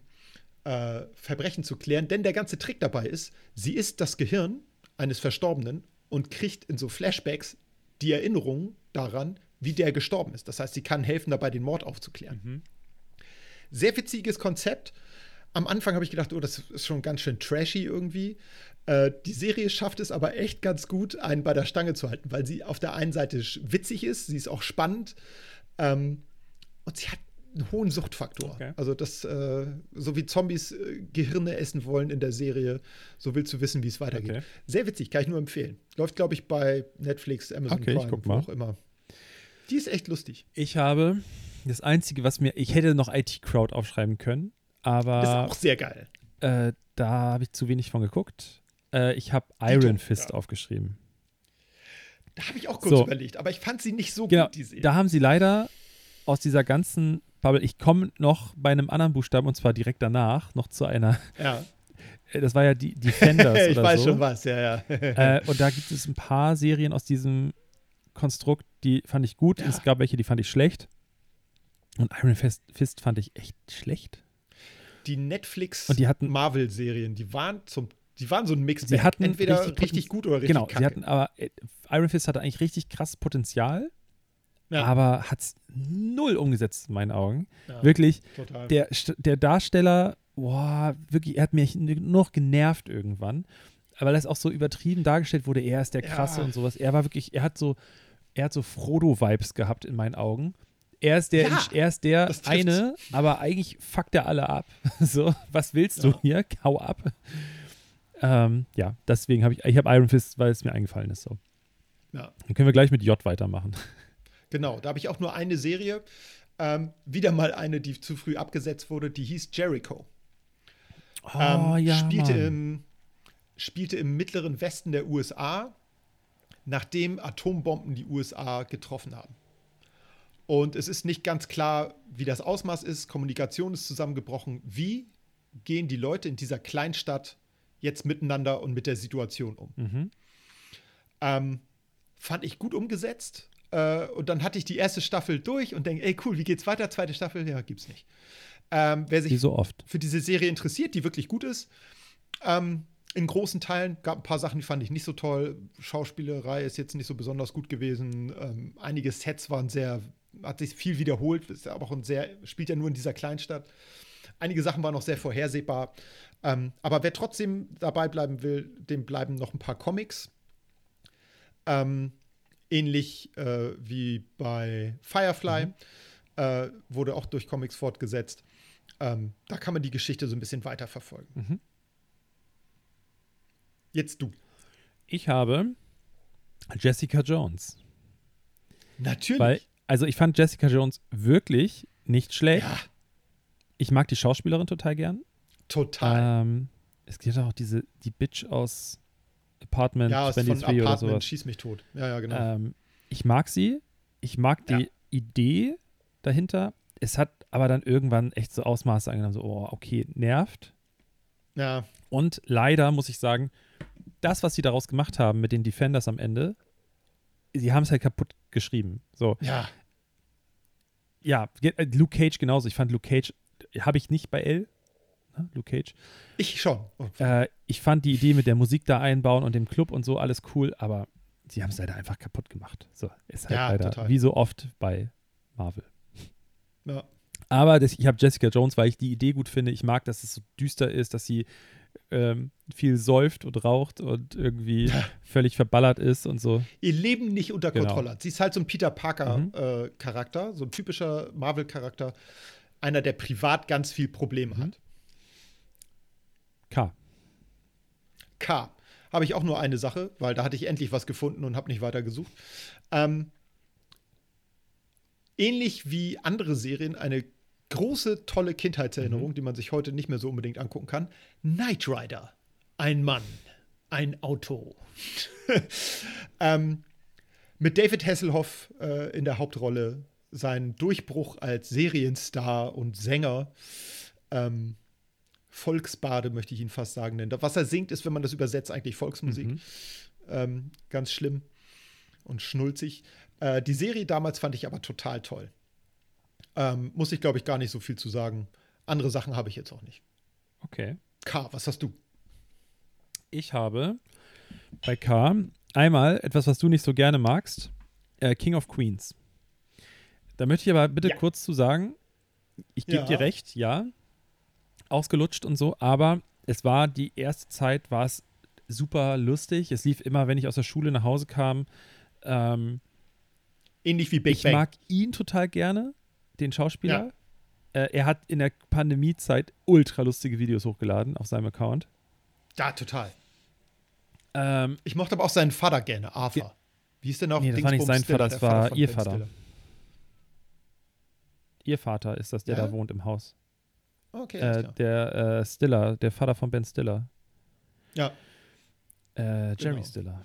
S2: äh, Verbrechen zu klären. Denn der ganze Trick dabei ist, sie ist das Gehirn eines Verstorbenen und kriegt in so Flashbacks die Erinnerung daran, wie der gestorben ist. Das heißt, sie kann helfen, dabei den Mord aufzuklären. Sehr witziges Konzept. Am Anfang habe ich gedacht, oh, das ist schon ganz schön trashy irgendwie. Äh, die Serie schafft es aber echt ganz gut, einen bei der Stange zu halten, weil sie auf der einen Seite witzig ist, sie ist auch spannend ähm, und sie hat einen hohen Suchtfaktor.
S3: Okay.
S2: Also das, äh, so wie Zombies äh, Gehirne essen wollen in der Serie, so willst du wissen, wie es weitergeht.
S3: Okay.
S2: Sehr witzig, kann ich nur empfehlen. Läuft, glaube ich, bei Netflix, Amazon
S3: Okay,
S2: Prime, wo auch immer. Die ist echt lustig.
S3: Ich habe das Einzige, was mir, ich hätte noch IT-Crowd aufschreiben können,
S2: Ist
S3: aber
S2: auch sehr geil.
S3: äh, da habe ich zu wenig von geguckt. Äh, ich habe Iron Fist
S2: ja.
S3: aufgeschrieben.
S2: Da habe ich auch kurz
S3: So.
S2: überlegt, aber ich fand sie nicht so
S3: Genau,
S2: gut, die Serie.
S3: da haben sie leider aus dieser ganzen Bubble, ich komme noch bei einem anderen Buchstaben und zwar direkt danach noch zu einer,
S2: ja.
S3: äh, das war ja die Defenders
S2: ich
S3: oder
S2: weiß
S3: so.
S2: schon was, ja, ja.
S3: Äh, und da gibt es ein paar Serien aus diesem Konstrukt, die fand ich gut.
S2: Ja.
S3: Es gab welche, die fand ich schlecht. Und Iron Fist, Fist fand ich echt schlecht.
S2: Die Netflix
S3: Und die hatten-
S2: Marvel-Serien, die waren zum, die waren so ein Mix.
S3: Sie hatten
S2: entweder
S3: richtig
S2: richtig, gut oder richtig
S3: genau,
S2: kacke.
S3: sie hatten aber, äh, Iron Fist hatte eigentlich richtig krasses Potenzial,
S2: ja,
S3: aber hat es null umgesetzt in meinen Augen.
S2: ja,
S3: Wirklich,
S2: total.
S3: der, der Darsteller, boah, wirklich, er hat mich nur noch genervt irgendwann, weil das auch so übertrieben dargestellt wurde, er ist der
S2: Ja.
S3: Krasse und sowas. Er war wirklich, er hat so, er hat so Frodo-Vibes gehabt in meinen Augen. Er ist der,
S2: Ja,
S3: er ist der eine, aber eigentlich fuckt er alle ab. so, was willst du
S2: Ja.
S3: hier? Hau ab. Ähm, ja, deswegen habe ich, ich habe Iron Fist, weil es mir eingefallen ist. So.
S2: ja,
S3: Dann können wir gleich mit J weitermachen.
S2: genau. Da habe ich auch nur eine Serie. Ähm, wieder mal eine, die zu früh abgesetzt wurde, die hieß Jericho.
S3: Oh,
S2: ähm,
S3: ja,
S2: spielte,
S3: Mann.
S2: im, spielte im mittleren Westen der USA, nachdem Atombomben die USA getroffen haben. Und es ist nicht ganz klar, wie das Ausmaß ist. Kommunikation ist zusammengebrochen. Wie gehen die Leute in dieser Kleinstadt jetzt miteinander und mit der Situation um?
S3: Mhm.
S2: Ähm, fand ich gut umgesetzt. Äh, und dann hatte ich die erste Staffel durch und denke, ey, cool, wie geht's weiter? Zweite Staffel? Ja, gibt's nicht. Ähm, wer sich
S3: so oft.
S2: für diese Serie interessiert, die wirklich gut ist. Ähm, in großen Teilen gab ein paar Sachen, die fand ich nicht so toll. Schauspielerei ist jetzt nicht so besonders gut gewesen. Ähm, einige Sets waren sehr, hat sich viel wiederholt, ist aber auch ein sehr, spielt ja nur in dieser Kleinstadt. Einige Sachen waren noch sehr vorhersehbar. Ähm, aber wer trotzdem dabei bleiben will, dem bleiben noch ein paar Comics. Ähm, ähnlich äh, wie bei Firefly. Äh, wurde auch durch Comics fortgesetzt. Ähm, da kann man die Geschichte so ein bisschen weiterverfolgen.
S3: Mhm.
S2: Jetzt du.
S3: Ich habe Jessica Jones.
S2: Natürlich.
S3: Weil, also ich fand Jessica Jones wirklich nicht schlecht.
S2: ja,
S3: Ich mag die Schauspielerin total gern.
S2: total.
S3: Ähm, es gibt auch diese, die Bitch aus Apartment
S2: ja, aus von
S3: 23 oder
S2: Apartment
S3: sowas.
S2: schieß mich tot. Ja, ja, genau.
S3: Ähm, ich mag sie. Ich mag die
S2: Ja.
S3: Idee dahinter. Es hat aber dann irgendwann echt so Ausmaße angenommen, so, oh, okay, nervt.
S2: ja,
S3: Und leider muss ich sagen, das, was sie daraus gemacht haben mit den Defenders am Ende, sie haben es halt kaputt geschrieben. So,
S2: ja,
S3: ja, äh, Luke Cage genauso. Ich fand Luke Cage, habe ich nicht bei L, ne? Luke Cage.
S2: ich schon. Oh,
S3: Äh, ich fand die Idee mit der Musik da einbauen und dem Club und so alles cool, aber sie haben es leider einfach kaputt gemacht. So, ist halt
S2: Ja,
S3: leider
S2: total.
S3: wie so oft bei Marvel.
S2: ja.
S3: Aber das, ich habe Jessica Jones, weil ich die Idee gut finde. Ich mag, dass es so düster ist, dass sie ähm, viel säuft und raucht und irgendwie völlig verballert ist und so.
S2: Ihr Leben nicht unter
S3: Genau.
S2: Kontrolle hat. Sie ist halt so ein Peter
S3: Mhm.
S2: Parker-Charakter, so ein typischer Marvel-Charakter. Einer, der privat ganz viel Probleme
S3: Mhm.
S2: hat.
S3: K.
S2: K. Habe ich auch nur eine Sache, weil da hatte ich endlich was gefunden und habe nicht weiter gesucht. Ähm, ähnlich wie andere Serien, eine große, tolle Kindheitserinnerung, die man sich heute nicht mehr so unbedingt angucken kann. Knight Rider. Ein Mann. Ein Auto. ähm, mit David Hasselhoff äh, in der Hauptrolle sein Durchbruch als Serienstar und Sänger. Ähm, Volksbade möchte ich ihn fast sagen nennen. Was er singt, ist, wenn man das übersetzt, eigentlich Volksmusik.
S3: Mhm.
S2: Ähm, ganz schlimm und schnulzig. Äh, die Serie damals fand ich aber total toll. Ähm, muss ich, glaube ich, gar nicht so viel zu sagen. Andere Sachen habe ich jetzt auch nicht.
S3: Okay.
S2: K, was hast du?
S3: Ich habe bei K einmal etwas, was du nicht so gerne magst: äh, King of Queens. Da möchte ich aber bitte
S2: Ja.
S3: kurz zu sagen: Ich gebe
S2: Ja.
S3: dir recht, ja. Ausgelutscht und so, aber es war die erste Zeit, war es super lustig. Es lief immer, wenn ich aus der Schule nach Hause kam. Ähm,
S2: Ähnlich wie Big
S3: ich
S2: Bang.
S3: mag ihn total gerne, den Schauspieler. Äh, er hat in der Pandemiezeit ultra lustige Videos hochgeladen auf seinem Account.
S2: ja, total.
S3: Ähm,
S2: Ich mochte aber auch seinen Vater gerne, Arthur.
S3: Ja.
S2: Wie ist denn auch
S3: Nee, das war nicht sein Vater, das war ihr Vater. ihr Vater ist das, der
S2: Ja?
S3: da wohnt im Haus.
S2: Okay,
S3: Äh, der äh, Stiller, der Vater von Ben Stiller.
S2: Ja,
S3: Äh, Jerry
S2: Genau.
S3: Stiller.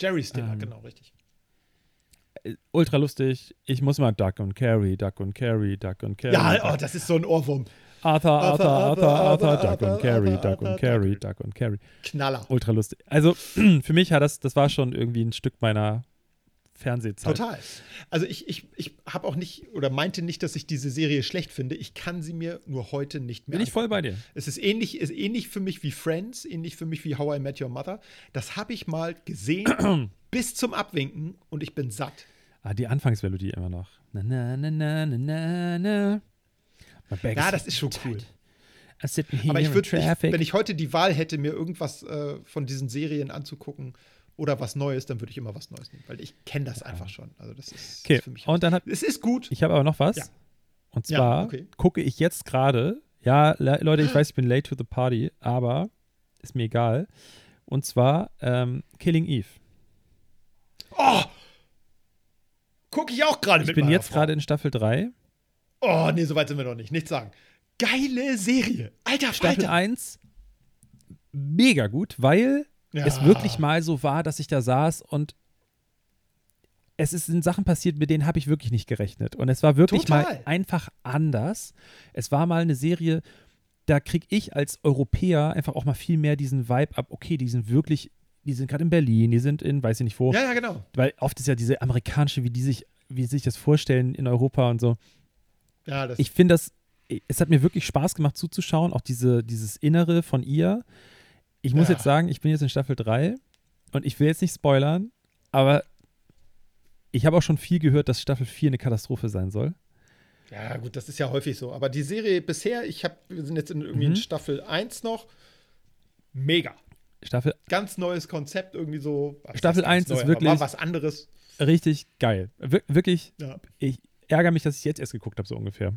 S2: Jerry Stiller,
S3: ähm,
S2: genau, richtig.
S3: Äh, ultra lustig. Ich muss mal Duck und Carry, Duck und Carry, Duck und Carry.
S2: Ja, oh, das ist so ein Ohrwurm.
S3: Arthur, Arthur, Arthur, Arthur,
S2: Arthur,
S3: Duck und Carry, Duck und Carry,
S2: Duck.
S3: Duck und Carry.
S2: Knaller.
S3: Ultra lustig. Also für mich hat das, das war schon irgendwie ein Stück meiner Fernsehzeit.
S2: Total. Also ich, ich, ich habe auch nicht oder meinte nicht, dass ich diese Serie schlecht finde. Ich kann sie mir nur heute nicht mehr
S3: Bin ich voll bei dir.
S2: Es ist ähnlich, ist ähnlich für mich wie Friends, ähnlich für mich wie How I Met Your Mother. Das habe ich mal gesehen bis zum Abwinken und ich bin satt.
S3: Ah, die Anfangsmelodie immer noch. Na, na, na, na, na, na,
S2: Ja, das ist schon cool. Aber ich würde, wenn ich heute die Wahl hätte, mir irgendwas äh, von diesen Serien anzugucken oder was Neues, dann würde ich immer was Neues nehmen, weil ich kenne das einfach schon. Also das ist,
S3: okay,
S2: ist für mich.
S3: und dann hab
S2: es ist gut.
S3: ich habe aber noch was.
S2: Ja.
S3: Und
S2: Ja,
S3: zwar
S2: okay.
S3: gucke ich jetzt gerade, ja, Le Leute, ich weiß, ich bin late to the party, aber ist mir egal. Und zwar ähm, Killing Eve.
S2: Oh! Gucke ich auch gerade
S3: Ich
S2: mit
S3: bin
S2: meiner
S3: jetzt gerade in Staffel 3.
S2: Oh, nee, so weit sind wir noch nicht. Nichts sagen. Geile Serie. Alter
S3: Staffel
S2: Falter.
S3: 1 mega gut, weil
S2: Ja.
S3: es wirklich mal so war, dass ich da saß und es ist, sind Sachen passiert, mit denen habe ich wirklich nicht gerechnet. Und es war wirklich
S2: Total.
S3: mal einfach anders. Es war mal eine Serie, da kriege ich als Europäer einfach auch mal viel mehr diesen Vibe ab, okay, die sind wirklich, die sind gerade in Berlin, die sind in, weiß ich nicht wo.
S2: Ja, ja, genau.
S3: Weil oft ist ja diese amerikanische, wie die sich, wie sie sich das vorstellen in Europa und so.
S2: Ja, das
S3: Ich finde das, es hat mir wirklich Spaß gemacht zuzuschauen, auch diese, dieses Innere von ihr. Ich muss
S2: Ja.
S3: jetzt sagen, ich bin jetzt in Staffel 3 und ich will jetzt nicht spoilern, aber ich habe auch schon viel gehört, dass Staffel 4 eine Katastrophe sein soll.
S2: Ja, gut, das ist ja häufig so. Aber die Serie bisher, ich habe, wir sind jetzt in irgendwie
S3: Mhm.
S2: in Staffel 1 noch. Mega.
S3: Staffel
S2: Ganz neues Konzept, irgendwie so.
S3: Staffel
S2: heißt ganz
S3: 1 ist
S2: aber
S3: wirklich-
S2: War was anderes.
S3: richtig geil. Wir, wirklich,
S2: Ja.
S3: ich ärgere mich, dass ich jetzt erst geguckt habe, so ungefähr.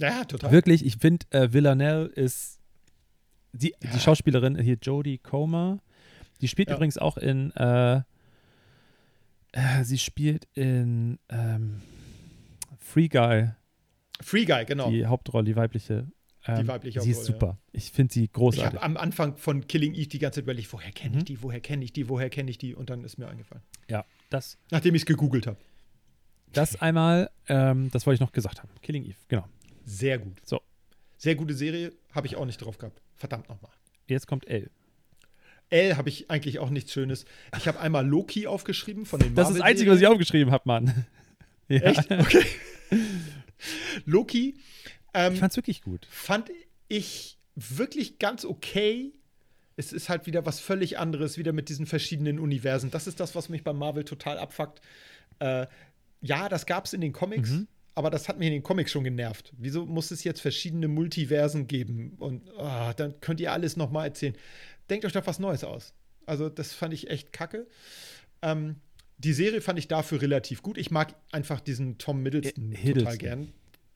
S2: Ja, total.
S3: Wirklich, ich finde, äh, Villanelle ist die,
S2: Ja.
S3: die Schauspielerin hier, Jodie Comer. Die spielt
S2: Ja.
S3: übrigens auch in, äh, äh, sie spielt in ähm, Free Guy,
S2: Free Guy, genau.
S3: die Hauptrolle, die weibliche. Ähm,
S2: weibliche
S3: Sie ist
S2: Hauptrolle,
S3: super. Ich finde sie
S2: Ich
S3: großartig.
S2: habe am Anfang von Killing Eve die ganze Zeit überlegt, woher kenne ich
S3: Mhm.
S2: die, woher kenne ich die, woher kenne ich die? Und dann ist mir eingefallen.
S3: ja, das,
S2: Nachdem ich es gegoogelt habe.
S3: das einmal, ähm, das wollte ich noch gesagt haben. Killing Eve, genau.
S2: Sehr gut.
S3: So.
S2: Sehr gute Serie, habe ich auch nicht drauf gehabt. Verdammt nochmal.
S3: Jetzt kommt L.
S2: L habe ich eigentlich auch nichts Schönes. Ich habe einmal Loki aufgeschrieben von den
S3: Das ist das Einzige, was ich aufgeschrieben habe, Mann. Ja.
S2: Echt? Okay. Loki ähm,
S3: Ich fand's wirklich gut.
S2: fand ich wirklich ganz okay. Es ist halt wieder was völlig anderes, wieder mit diesen verschiedenen Universen. Das ist das, was mich bei Marvel total abfuckt. Äh, ja, das gab es in den Comics,
S3: Mhm.
S2: Aber das hat mich in den Comics schon genervt. Wieso muss es jetzt verschiedene Multiversen geben? Und ah, dann könnt ihr alles noch mal erzählen. Denkt euch doch was Neues aus. Also, das fand ich echt kacke. Ähm, die Serie fand ich dafür relativ gut. Ich mag einfach diesen Tom Middleton total
S3: Hiddleston.
S2: gern.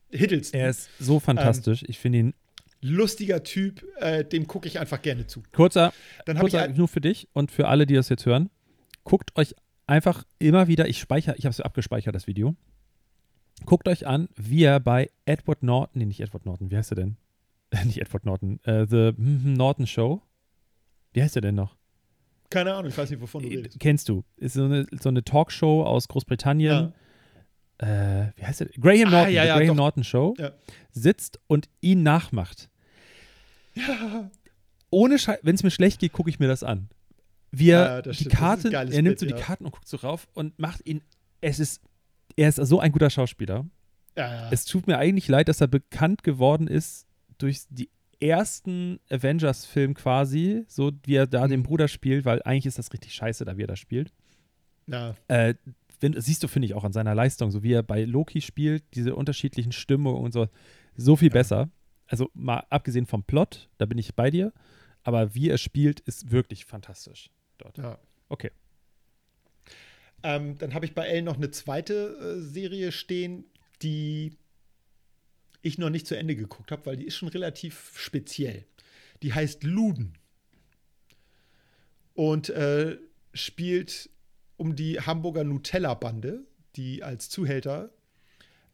S2: Hiddleston.
S3: Er ist so fantastisch. ich finde ihn
S2: lustiger Typ, äh, dem gucke ich einfach gerne zu.
S3: kurzer,
S2: Dann habe ich
S3: kurzer
S2: ein,
S3: nur für dich und für alle, die das jetzt hören. Guckt euch einfach immer wieder, ich speichere, ich habe es abgespeichert, das Video. Guckt euch an, wie er bei Edward Norton, nee, nicht Edward Norton, wie heißt er denn? nicht Edward Norton, äh, The mhm, Norton Show. Wie heißt er denn noch?
S2: keine Ahnung, ich weiß nicht, wovon du
S3: Äh,
S2: redest.
S3: Kennst du? Ist so eine, so eine Talkshow aus Großbritannien.
S2: Ja.
S3: Äh, wie heißt der? Graham
S2: Ah,
S3: Norton,
S2: ja,
S3: die
S2: ja,
S3: Graham
S2: doch.
S3: Norton Show,
S2: Ja.
S3: sitzt und ihn nachmacht. Ohne Schei wenn es mir schlecht geht, gucke ich mir das an. Er
S2: Ja, das
S3: die Karten, er nimmt
S2: Bit,
S3: so die
S2: ja.
S3: Karten und guckt so rauf und macht ihn. Es ist, er ist so ein guter Schauspieler.
S2: Ja, ja.
S3: Es tut mir eigentlich leid, dass er bekannt geworden ist durch die ersten Avengers-Film quasi, so wie er da
S2: Mhm.
S3: den Bruder spielt, weil eigentlich ist das richtig scheiße, da wie er das spielt.
S2: ja.
S3: Äh, wenn, siehst du, finde ich, auch an seiner Leistung, so wie er bei Loki spielt, diese unterschiedlichen Stimmungen und so, so viel
S2: Ja.
S3: besser. Also mal abgesehen vom Plot, da bin ich bei dir, aber wie er spielt, ist wirklich fantastisch dort.
S2: ja.
S3: Okay.
S2: Ähm, dann habe ich bei L noch eine zweite äh, Serie stehen, die ich noch nicht zu Ende geguckt habe, weil die ist schon relativ speziell. Die heißt Luden und äh, spielt um die Hamburger Nutella-Bande, die als Zuhälter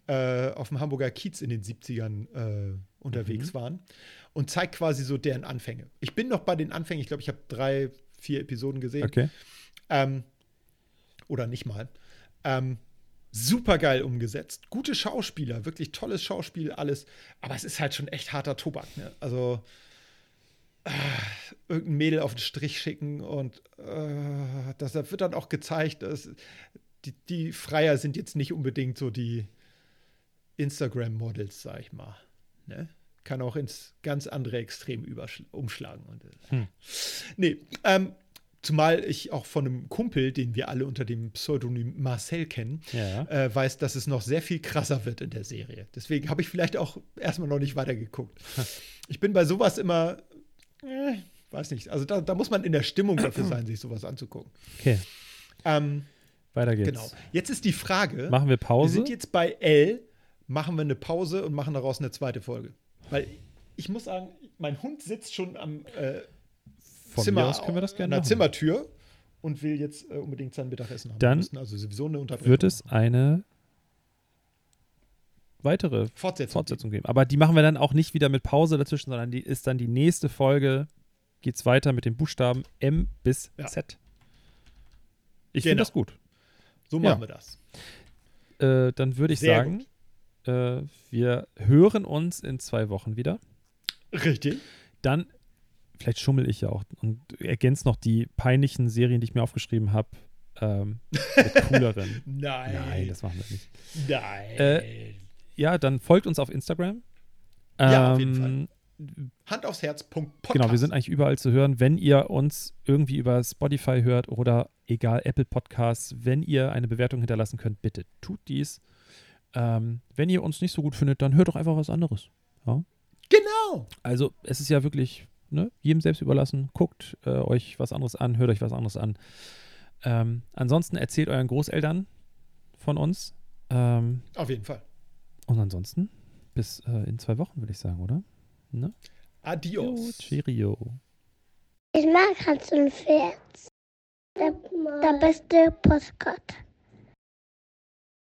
S2: äh, auf dem Hamburger Kiez in den 70ern äh, unterwegs waren und zeigt quasi so deren Anfänge. Ich bin noch bei den Anfängen, ich glaube, ich habe drei, vier Episoden gesehen.
S3: Okay.
S2: Ähm, oder nicht mal. Ähm, super geil umgesetzt. Gute Schauspieler, wirklich tolles Schauspiel, alles. Aber es ist halt schon echt harter Tobak. Ne? Also äh, irgendein Mädel auf den Strich schicken und äh, das da wird dann auch gezeigt, dass die, die Freier sind jetzt nicht unbedingt so die Instagram-Models, sag ich mal. Ne? Kann auch ins ganz andere Extrem umschlagen. Und, äh,
S3: Hm.
S2: Nee, ähm, zumal ich auch von einem Kumpel, den wir alle unter dem Pseudonym Marcel kennen,
S3: Ja.
S2: äh, weiß, dass es noch sehr viel krasser wird in der Serie. Deswegen habe ich vielleicht auch erstmal noch nicht weitergeguckt. ich bin bei sowas immer, äh, weiß nicht, also da, da muss man in der Stimmung dafür sein, sich sowas anzugucken.
S3: Okay.
S2: Ähm,
S3: Weiter geht's.
S2: genau. Jetzt ist die Frage,
S3: Machen wir
S2: wir
S3: Pause?
S2: sind jetzt bei L, machen wir eine Pause und machen daraus eine zweite Folge. Weil ich muss sagen, mein Hund sitzt schon am äh,
S3: Von
S2: Zimmer,
S3: aus können wir das gerne
S2: an der. Zimmertür und will jetzt äh, unbedingt sein Mittagessen haben.
S3: Dann
S2: also sowieso eine Unterbrechung
S3: Wird es eine weitere
S2: Fortsetzung.
S3: Fortsetzung geben. Aber die machen wir dann auch nicht wieder mit Pause dazwischen, sondern die ist dann die nächste Folge. Geht's weiter mit den Buchstaben M bis
S2: Ja.
S3: Z. Ich finde
S2: Genau.
S3: das gut.
S2: So
S3: Ja.
S2: machen wir das.
S3: Äh, dann würde ich
S2: Sehr
S3: sagen, äh, wir hören uns in zwei Wochen wieder.
S2: Richtig.
S3: Dann, vielleicht schummel ich ja auch und ergänze noch die peinlichen Serien, die ich mir aufgeschrieben habe, ähm, mit cooleren.
S2: Nein.
S3: Nein, das machen wir nicht.
S2: Nein.
S3: Äh, Ja, dann folgt uns auf Instagram.
S2: Ja, auf jeden
S3: Ähm,
S2: Hand aufs Herz. Podcast.
S3: Genau, wir sind eigentlich überall zu hören. Wenn ihr uns irgendwie über Spotify hört oder egal, Apple Podcasts, wenn ihr eine Bewertung hinterlassen könnt, bitte tut dies. Ähm, wenn ihr uns nicht so gut findet, dann hört doch einfach was anderes.
S2: Genau.
S3: Also es ist ja wirklich ne, jedem selbst überlassen. Guckt äh, euch was anderes an, hört euch was anderes an. Ähm, ansonsten erzählt euren Großeltern von uns. Ähm,
S2: Auf jeden Fall.
S3: und ansonsten bis äh, in zwei Wochen, würde ich sagen, oder? Ne?
S2: Adios.
S3: Jo, cheerio.
S4: Ich mag Hans und Pferd. Der, der beste Postkarte.